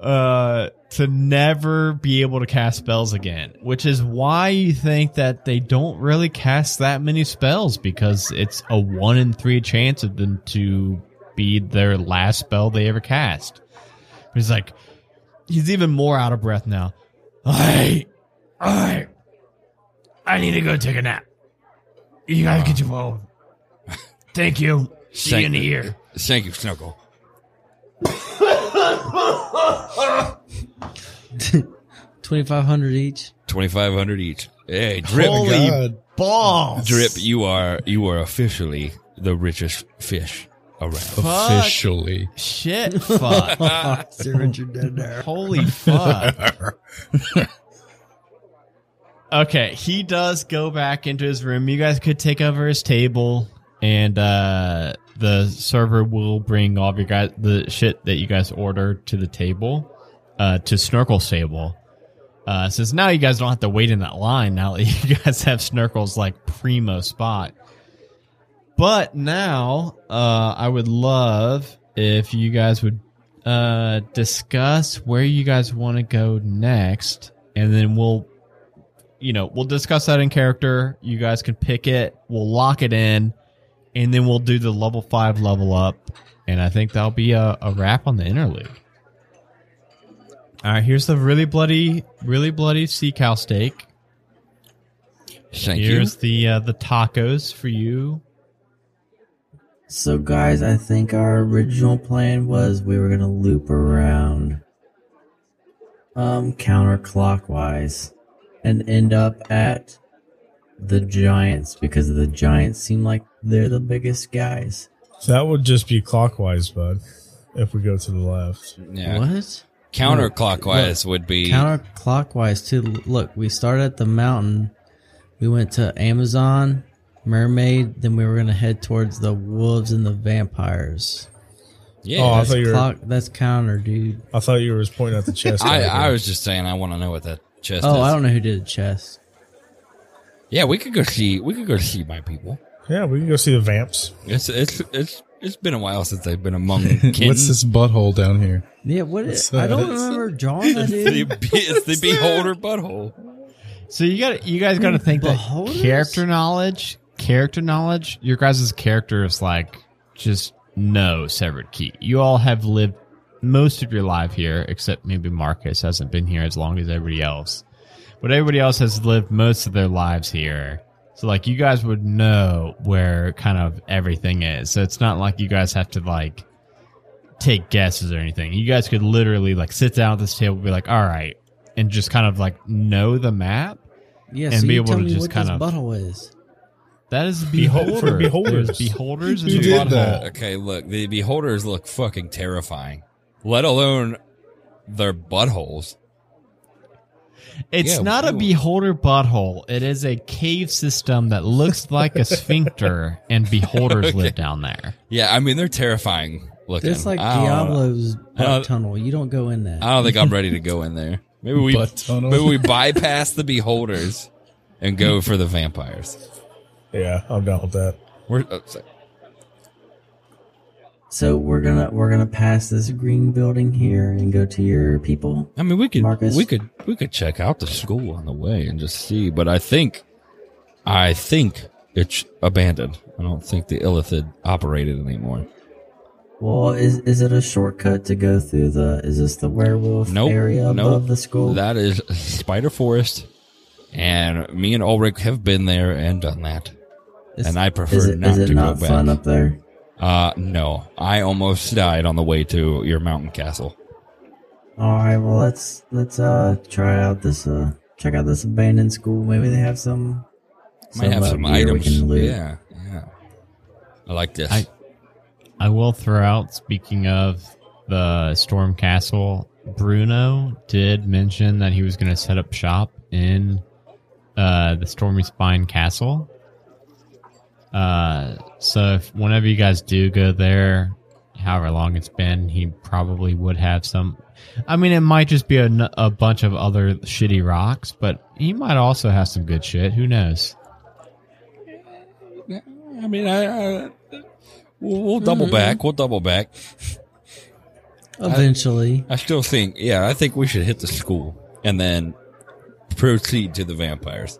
Uh, to never be able to cast spells again, which is why you think that they don't really cast that many spells because it's a one in three chance of them to be their last spell they ever cast. He's like, he's even more out of breath now. I, I, I need to go take a nap. You guys get your phone. Thank you. See you in a year. thank you, Snorkel. twenty-five hundred each. Twenty five hundred each. Hey, drip, Holy God. balls. drip. You are you are officially the richest fish around. Officially. Shit, fuck. Sir Richard dead there. Holy fuck. Okay, he does go back into his room. You guys could take over his table, and uh, the server will bring all of your guys the shit that you guys ordered to the table, uh, to Snorkel table. Uh, since now you guys don't have to wait in that line. Now that you guys have Snorkel's like primo spot. But now, uh, I would love if you guys would uh discuss where you guys want to go next, and then we'll you know, we'll discuss that in character. You guys can pick it. We'll lock it in, and then we'll do the level five level up. And I think that'll be a, a wrap on the interlude. All right, here's the really bloody, really bloody sea cow steak. Thank here's the uh, the tacos for you. So, guys, I think our original plan was we were gonna loop around, um, counterclockwise, and end up at the giants because the giants seem like they're the biggest guys. So that would just be clockwise, bud. If we go to the left. Yeah. What? Counterclockwise would be Counterclockwise too. Look, we started at the mountain. We went to Amazon, Mermaid. Then we were gonna head towards the wolves and the vampires. yeah. Oh, I That's thought you were. clock. That's counter, dude. I thought you were just pointing at the chest. I, I was just saying I want to know what that chest Oh, is. I don't know who did the chest. Yeah, we could go see. We could go see my people. Yeah, we can go see the vamps. It's it's it's it's been a while since I've been among kin. What's this butthole down here? Yeah, what What's is? I don't that? remember drawing that. the, Dude. be- it's the beholder butthole. So you got you guys got to think that Beholders? character knowledge, character knowledge. Your guys' character is like just know severed key. You all have lived most of your life here, except maybe Marcus hasn't been here as long as everybody else. But everybody else has lived most of their lives here. So like you guys would know where kind of everything is. So it's not like you guys have to like take guesses or anything. You guys could literally like sit down at this table and be like, all right, and just kind of like know the map. Yeah, And so be able to just kind of- butthole is. That is Behold- beholder. beholders. There's beholders and You the did butthole. that. Okay, look, the beholders look fucking terrifying. Let alone their buttholes. It's Yeah, not a beholder butthole. It is a cave system that looks like a sphincter, and beholders live down there. Yeah, I mean they're terrifying looking. It's like I Diablo's I butt tunnel. You don't go in there. I don't think I'm ready to go in there. Maybe we Butt maybe we bypass the beholders and go for the vampires. Yeah, I'm down with that. We're uh, so- So we're gonna we're gonna pass this green building here and go to your people. I mean, we could Marcus? we could we could check out the school on the way and just see. But I think, I think it's abandoned. I don't think the Illithid operated anymore. Well, is is it a shortcut to go through the? Is this the werewolf Nope, area nope. above the school? That is Spider Forest, and me and Ulrich have been there and done that. It's- and I prefer is it not is it to not go fun back. up there? Uh, no, I almost died on the way to your mountain castle. All right, well let's let's uh try out this uh check out this abandoned school. Maybe they have some. Might have uh, some items. We can loot. Yeah, yeah. I like this. I- I will throw out, speaking of the Storm Castle, Bruno did mention that he was going to set up shop in uh, the Stormy Spine Castle. Uh, so if whenever you guys do go there, however long it's been, he probably would have some. I mean, it might just be a, a bunch of other shitty rocks, but he might also have some good shit. Who knows? I mean, I, I we'll, we'll double back. We'll double back. Eventually, I still think, yeah, I think we should hit the school and then proceed to the vampires.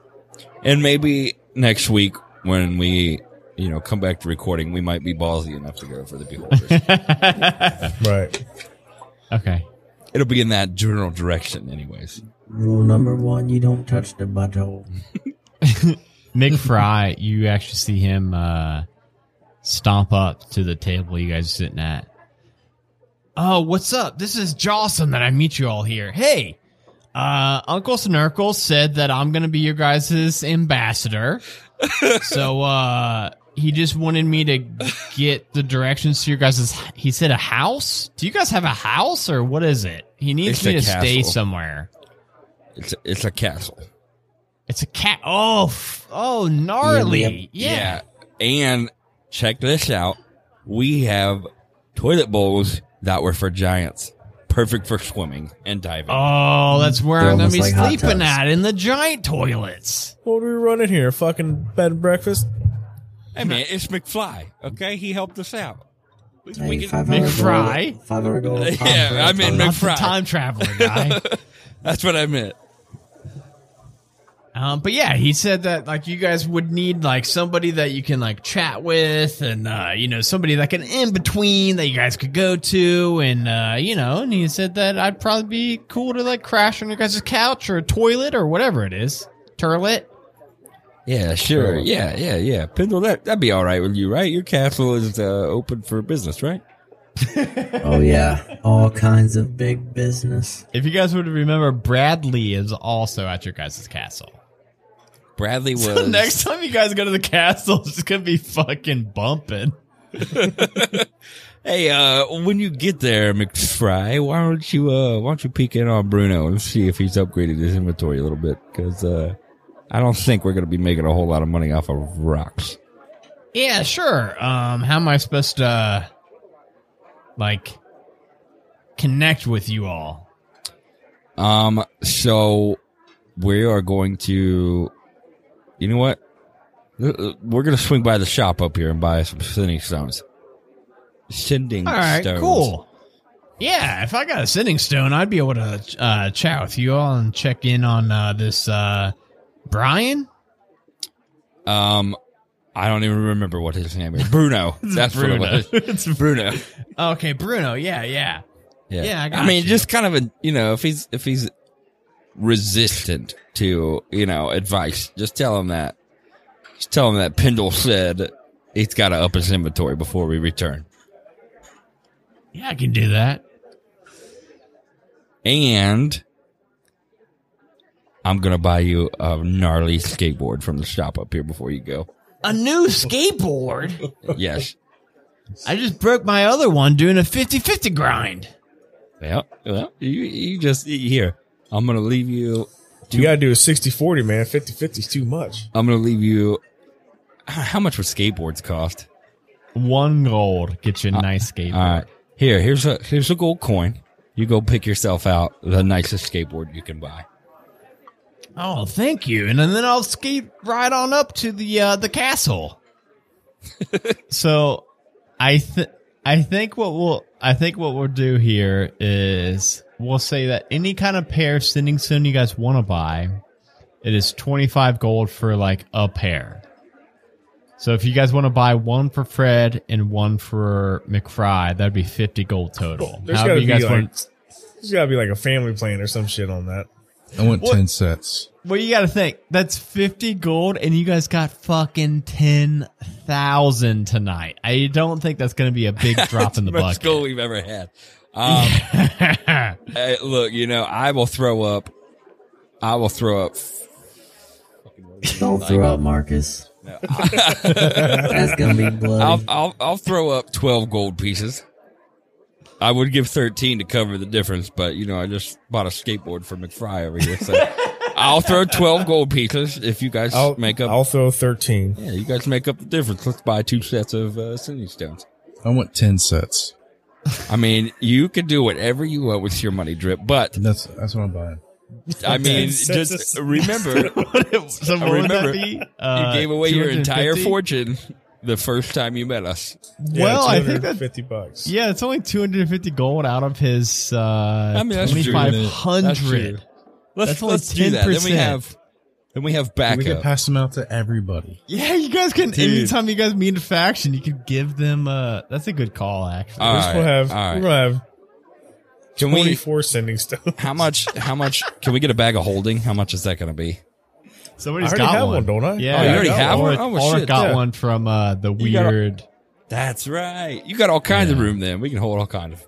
And maybe next week when we, you know, come back to recording, we might be ballsy enough to go for the beholders. Right. Okay. It'll be in that general direction, anyways. Rule number one: you don't touch the butthole. McFry, you actually see him uh, stomp up to the table you guys are sitting at. Oh, what's up? This is Jawsome that I meet you all here. Hey, uh, Uncle Snurkle said that I'm going to be your guys' ambassador. So uh, he just wanted me to get the directions to your guys' he said a house? Do you guys have a house or what is it? He needs It's me to stay somewhere. It's a, it's a castle. It's a cat. Oh, oh, gnarly. Yeah. And check this out. We have toilet bowls that were for giants. Perfect for swimming and diving. Oh, that's where They're I'm gonna be like sleeping at in the giant toilets. What are we running here? Fucking bed and breakfast? Hey man, it's McFly. Okay, he helped us out. We Hey, can- 500 McFry? gold. 500 gold. Yeah, I mean, Not the McFry. time traveler guy. That's what I meant. Um, but yeah, he said that like you guys would need like somebody that you can like chat with, and uh, you know somebody that can in between that you guys could go to, and uh, you know, and he said that I'd probably be cool to like crash on your guys' couch or toilet or whatever it is, turlet. Yeah, sure. Yeah, yeah, yeah. Pendle, that that'd be all right with you, right? Your castle is uh, open for business, right? Oh yeah, all kinds of big business. If you guys would remember, Bradley is also at your guys' castle. Bradley was So next time you guys go to the castle, it's gonna be fucking bumping. Hey, uh, when you get there, McFry, why don't you uh, why don't you peek in on Bruno and see if he's upgraded his inventory a little bit? Because uh, I don't think we're gonna be making a whole lot of money off of rocks. Yeah, sure. Um, how am I supposed to, uh, like, connect with you all? Um, so we are going to, you know what? Uh, We're gonna swing by the shop up here and buy some sending stones. Sending All right, stones. cool. Yeah, if I got a sending stone, I'd be able to uh, chat with you all and check in on uh, this uh, Brian. Um, I don't even remember what his name is. Bruno. That's Bruno. what it was. it's Bruno. okay, Bruno. Yeah, yeah. Yeah, Yeah, I got mean, you. just kind of a you know, if he's if he's resistant to you know advice, just tell him that. Just tell him that Pendle said he's got to up his inventory before we return, Yeah, I can do that. and I'm gonna buy you a gnarly skateboard from the shop up here before you go. A new skateboard. Yes. I just broke my other one doing a 50-50 grind. well, well, you you just here. I'm gonna leave you. You gotta do a 60 40, man. 50 50 is too much. I'm gonna leave you. How much would skateboards cost? One gold gets you a nice skateboard. All right. Here, here's a here's a gold coin. You go pick yourself out the nicest skateboard you can buy. Oh, thank you. And then I'll skate right on up to the uh, the castle. so, I th- I think what we'll I think what we'll do here is we'll say that any kind of pair of sending stone you guys want to buy, it is twenty five gold for like a pair. So if you guys want to buy one for Fred and one for McFry, that'd be fifty gold total. There's However gotta you be guys like, want there's gotta be like a family plan or some shit on that. I want What? 10 sets. Well, you got to think that's fifty gold, and you guys got fucking ten thousand tonight. I don't think that's going to be a big drop in the Most gold bucket. we've ever had. Um, hey, look, you know, I will throw up. I will throw up. Don't throw up, Marcus. That's gonna be I'll. I'll I'll throw up twelve gold pieces. I would give thirteen to cover the difference, but you know, I just bought a skateboard for McFry over here, so I'll throw twelve gold pieces if you guys I'll make up. I'll throw 13. yeah, you guys make up the difference. Let's buy two sets of uh, sending stones. I want 10 sets. I mean, you can do whatever you want with your money drip, but That's that's what I'm buying. I mean, just of- remember, so what would remember, be? Uh, you gave away your 250? entire fortune the first time you met us. Yeah, Well, I think that 50 bucks. yeah, it's only two hundred and fifty gold out of his uh, I mean, that's true. twenty five That's true. Let's That's only let's do that. Then we 10%. have then we have back. We can pass them out to everybody. Yeah, you guys can. Dude. Anytime you guys meet a faction, you can give them. Uh, that's a good call, actually. All We're just right, gonna have, all right. we're gonna have Can we? 24 sending stones. How much? How much? Can we get a bag of holding? How much is that going to be? Somebody's got have one. one, don't I? Yeah, Oh, you I already have or, one? Oh, shit, got yeah. one from uh, the You got a- weird. That's right. You got all kinds of room. Then we can hold all kinds of.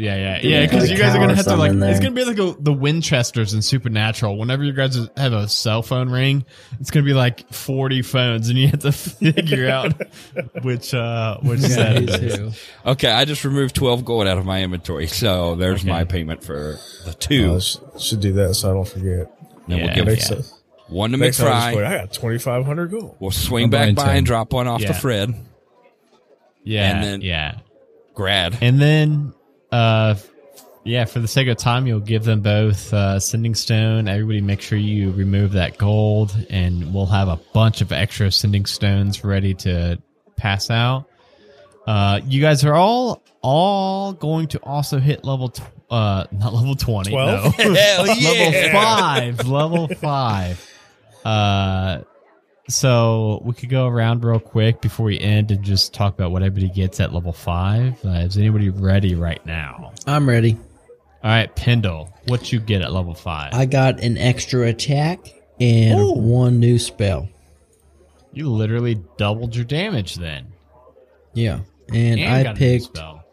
Yeah, yeah, yeah. Because a you guys are gonna have to like. It's gonna be like a, the Winchesters in Supernatural. Whenever you guys have a cell phone ring, it's gonna be like forty phones, and you have to figure out which uh which set it is. Okay, I just removed twelve gold out of my inventory, so there's Okay. my payment for the two. sh- should do that so I don't forget. then Yeah. we'll give Makes yeah. one to Next time, I just McFry. I got twenty five hundred gold. We'll swing I'm back buying by 10. and drop one off Yeah. to Fred. Yeah, And then- yeah. Grad. And then, uh, yeah, for the sake of time, you'll give them both uh, sending stone. Everybody, make sure you remove that gold, and we'll have a bunch of extra sending stones ready to pass out. Uh, you guys are all all going to also hit level, tw- uh, not level twenty, Twelve? no, Hell level five, level five. Uh, so we could go around real quick before we end and just talk about what everybody gets at level five. Uh, is anybody ready right now? I'm ready. All right, Pendle, what you get at level five? I got an extra attack and Ooh. one new spell. you literally doubled your damage then. Yeah. And, got I picked spell.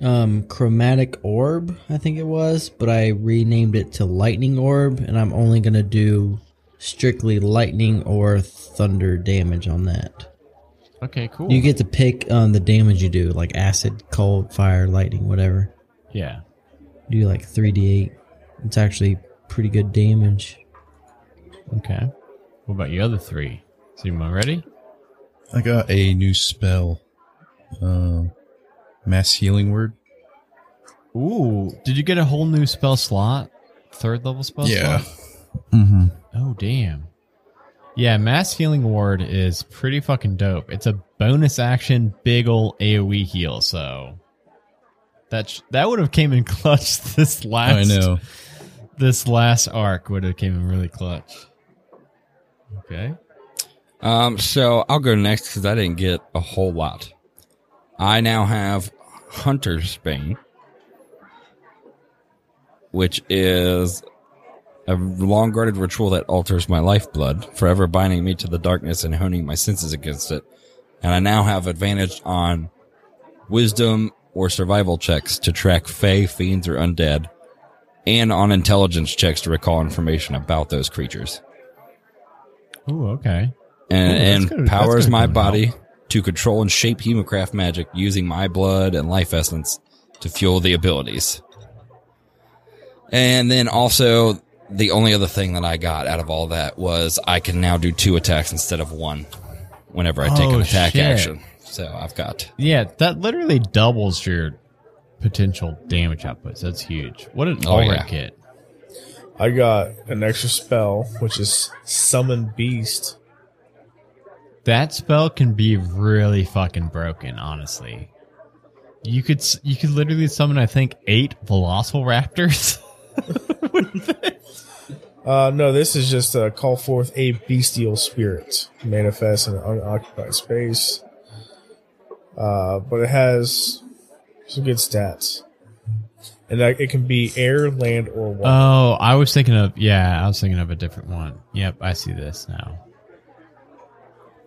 um chromatic orb, I think it was, but I renamed it to lightning orb and I'm only going to do strictly lightning or thunder damage on that. Okay, cool. You get to pick um, the damage you do, like acid, cold, fire, lightning, whatever. yeah. Do like 3d8. It's actually pretty good damage. Okay. What about your other three? Is anyone ready? I got a new spell. Uh, mass healing word. Ooh, did you get a whole new spell slot? Third level spell slot? Mm-hmm. Oh damn. Yeah, mass healing word is pretty fucking dope. It's a bonus action big ol' AoE heal, so that sh- that would have came in clutch this last I know. this last arc would have came in really clutch. Okay. Um, so I'll go next because I didn't get a whole lot. I now have Hunter's Bane, which is a long guarded ritual that alters my lifeblood, forever binding me to the darkness and honing my senses against it. And I now have advantage on wisdom or survival checks to track fey, fiends, or undead, and on intelligence checks to recall information about those creatures Ooh, okay. and, Ooh, and powers my body to control and shape hemocraft magic using my blood and life essence to fuel the abilities. And then also, the only other thing that I got out of all that was I can now do two attacks instead of one whenever I take Oh, an attack shit. action. So I've got Yeah, that literally doubles your potential damage output. So that's huge. What did Oh, Ulrich yeah. get? I got an extra spell, which is summon beast. That spell can be really fucking broken, honestly. You could you could literally summon I think 8 velociraptors. Uh, no, this is just uh, call forth a bestial spirit, manifest in an unoccupied space. Uh, but it has some good stats, and that, it can be air, land, or water. Oh, I was thinking of yeah, I was thinking of a different one. Yep, I see this now.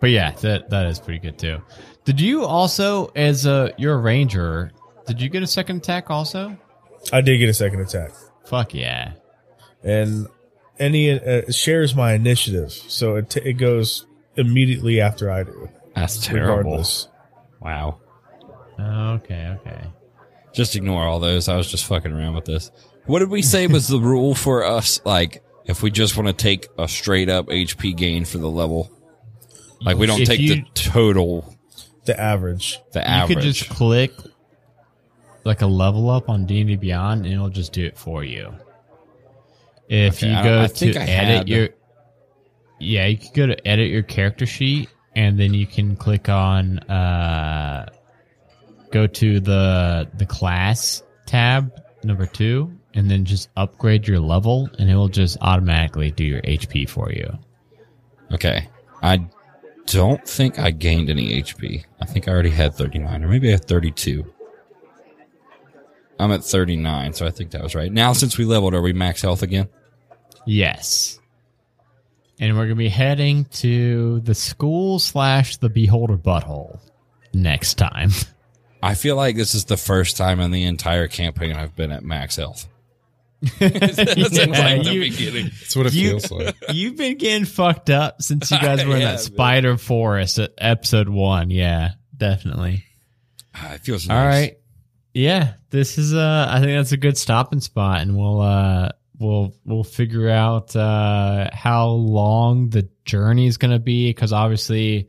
But yeah, that that is pretty good too. Did you also, as a you're a ranger, did you get a second attack also? I did get a second attack, Fuck yeah! and any uh, shares my initiative, so it t- it goes immediately after I do, that's terrible. regardless. Wow. Okay, okay. Just ignore all those. I was just fucking around with this. What did we say was the rule for us? Like, if we just want to take a straight up HP gain for the level, like we don't If take you- the total, The average. the average. You could just click like a level up on D and D Beyond, and it'll just do it for you. If Okay, you go I think to edit your, yeah, you could go to edit your character sheet, and then you can click on uh, go to the the class tab number two, and then just upgrade your level, and it will just automatically do your HP for you. okay. I don't think I gained any HP. I think I already had 39, or maybe I had 32. I'm at 39, so I think that was right. Now, since we leveled, are we max health again? Yes. And we're gonna be heading to the school slash the beholder butthole next time. I feel like this is the first time in the entire campaign I've been at max health. Since like the you- beginning. That's what it You- feels like. You've been getting fucked up since you guys were in that man. spider forest at episode one. Yeah, definitely. Ah, It feels nice. All right. Yeah, this is uh I think that's a good stopping spot and we'll uh we'll we'll figure out uh, how long the journey is going to be because obviously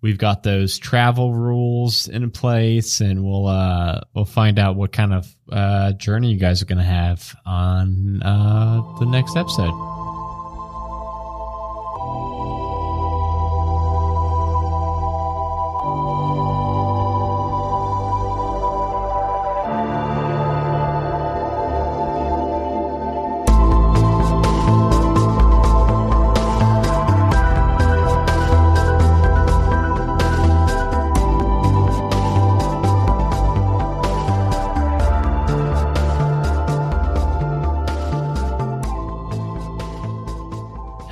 we've got those travel rules in place, and we'll uh, we'll find out what kind of uh, journey you guys are going to have on uh, the next episode.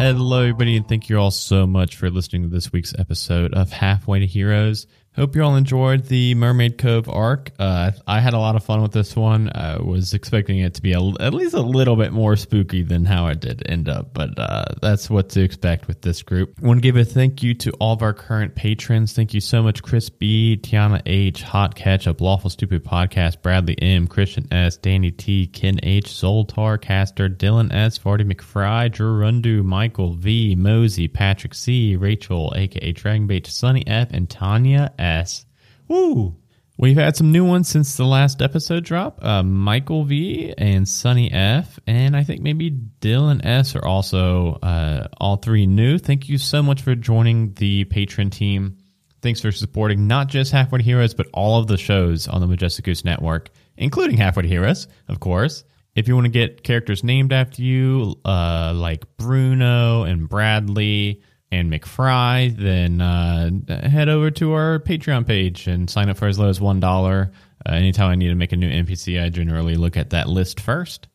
Hello, everybody, and thank you all so much for listening to this week's episode of Halfway to Heroes. Hope you all enjoyed the Mermaid Cove arc. Uh, I had a lot of fun with this one. I was expecting it to be a, at least a little bit more spooky than how it did end up, but uh, that's what to expect with this group. I want to give a thank you to all of our current patrons. Thank you so much, Chris B, Tiana H, Hot Ketchup, Lawful Stupid Podcast, Bradley M, Christian S, Danny T, Ken H, Zoltar Caster, Dylan S, Farty McFry, Drew Rundu, Michael V, Mosey, Patrick C, Rachel, aka Dragonbait, Sunny F, and Tanya S. Woo! We've had some new ones since the last episode drop. Uh, Michael V and Sunny F, and I think maybe Dylan S are also uh, all three new. Thank you so much for joining the patron team. Thanks for supporting not just Halfway Heroes, but all of the shows on the Majestic Goose Network, including Halfway Heroes, of course. If you want to get characters named after you, uh, like Bruno and Bradley and McFry, then uh, head over to our Patreon page and sign up for as low as one dollar. Uh, anytime I need to make a new NPC, I generally look at that list first,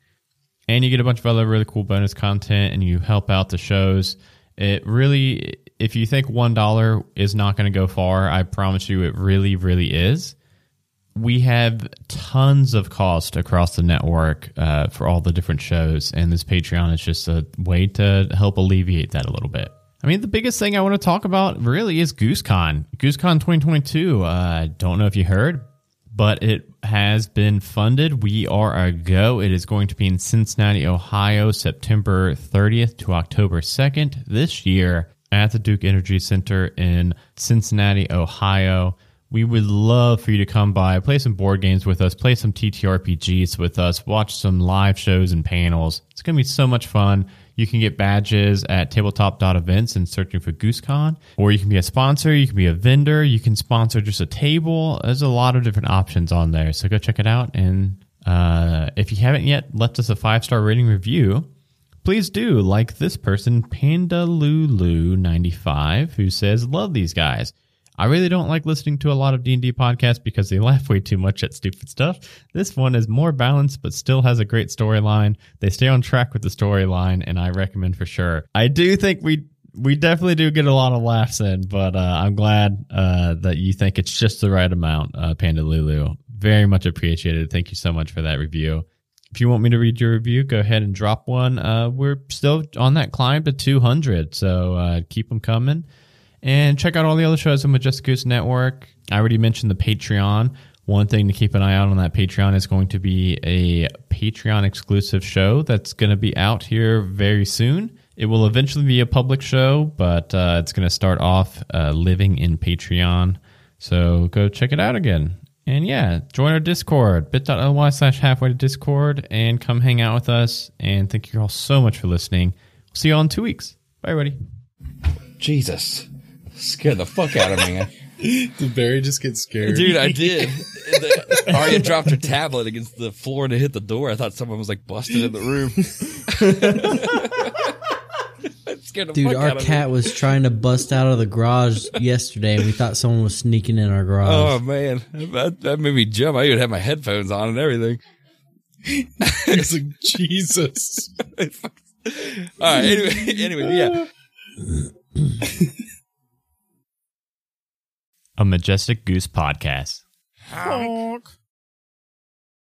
and you get a bunch of other really cool bonus content, and you help out the shows. It really, if you think one dollar is not going to go far, I promise you, it really, really is we have tons of cost across the network uh, for all the different shows, and this Patreon is just a way to help alleviate that a little bit. I mean, the biggest thing I want to talk about really is GooseCon. GooseCon 2022. Uh, I don't know if you heard, but it has been funded. We are a go. It is going to be in Cincinnati, Ohio, September 30th to October 2nd this year at the Duke Energy Center in Cincinnati, Ohio. We would love for you to come by, play some board games with us, play some TTRPGs with us, watch some live shows and panels. It's going to be so much fun. You can get badges at tabletop.events and searching for GooseCon, or you can be a sponsor, you can be a vendor, you can sponsor just a table. There's a lot of different options on there. So go check it out. And uh, if you haven't yet left us a five star rating review, please do. Like this person, Panda Lulu 95, who says, Love these guys. I really don't like listening to a lot of D&D podcasts because they laugh way too much at stupid stuff. This one is more balanced but still has a great storyline. They stay on track with the storyline and I recommend for sure. I do think we we definitely do get a lot of laughs in, but uh, I'm glad uh, that you think it's just the right amount, uh, Panda Lulu. Very much appreciated. Thank you so much for that review. If you want me to read your review, go ahead and drop one. Uh, we're still on that climb to 200, so uh, keep them coming. And check out all the other shows on Majestic Goose Network. I already mentioned the Patreon. One thing to keep an eye out on that Patreon is going to be a Patreon exclusive show that's going to be out here very soon. It will eventually be a public show, but uh, it's going to start off uh, living in Patreon. So go check it out again. And yeah, join our Discord, bit.ly slash halfway to Discord, and come hang out with us. And thank you all so much for listening. See you all in two weeks. Bye, everybody. Jesus. Scared the fuck out of me. man. Did Barry just get scared? Dude, I did. The, Arya dropped her tablet against the floor and it hit the door. I thought someone was like busted in the room. Scared the Dude, fuck our out of cat me. was trying to bust out of the garage yesterday, and we thought someone was sneaking in our garage. Oh man, that, that made me jump. I even had my headphones on and everything. He's like, Jesus. All right. Anyway, anyway, yeah. A Majestic Goose podcast. Honk.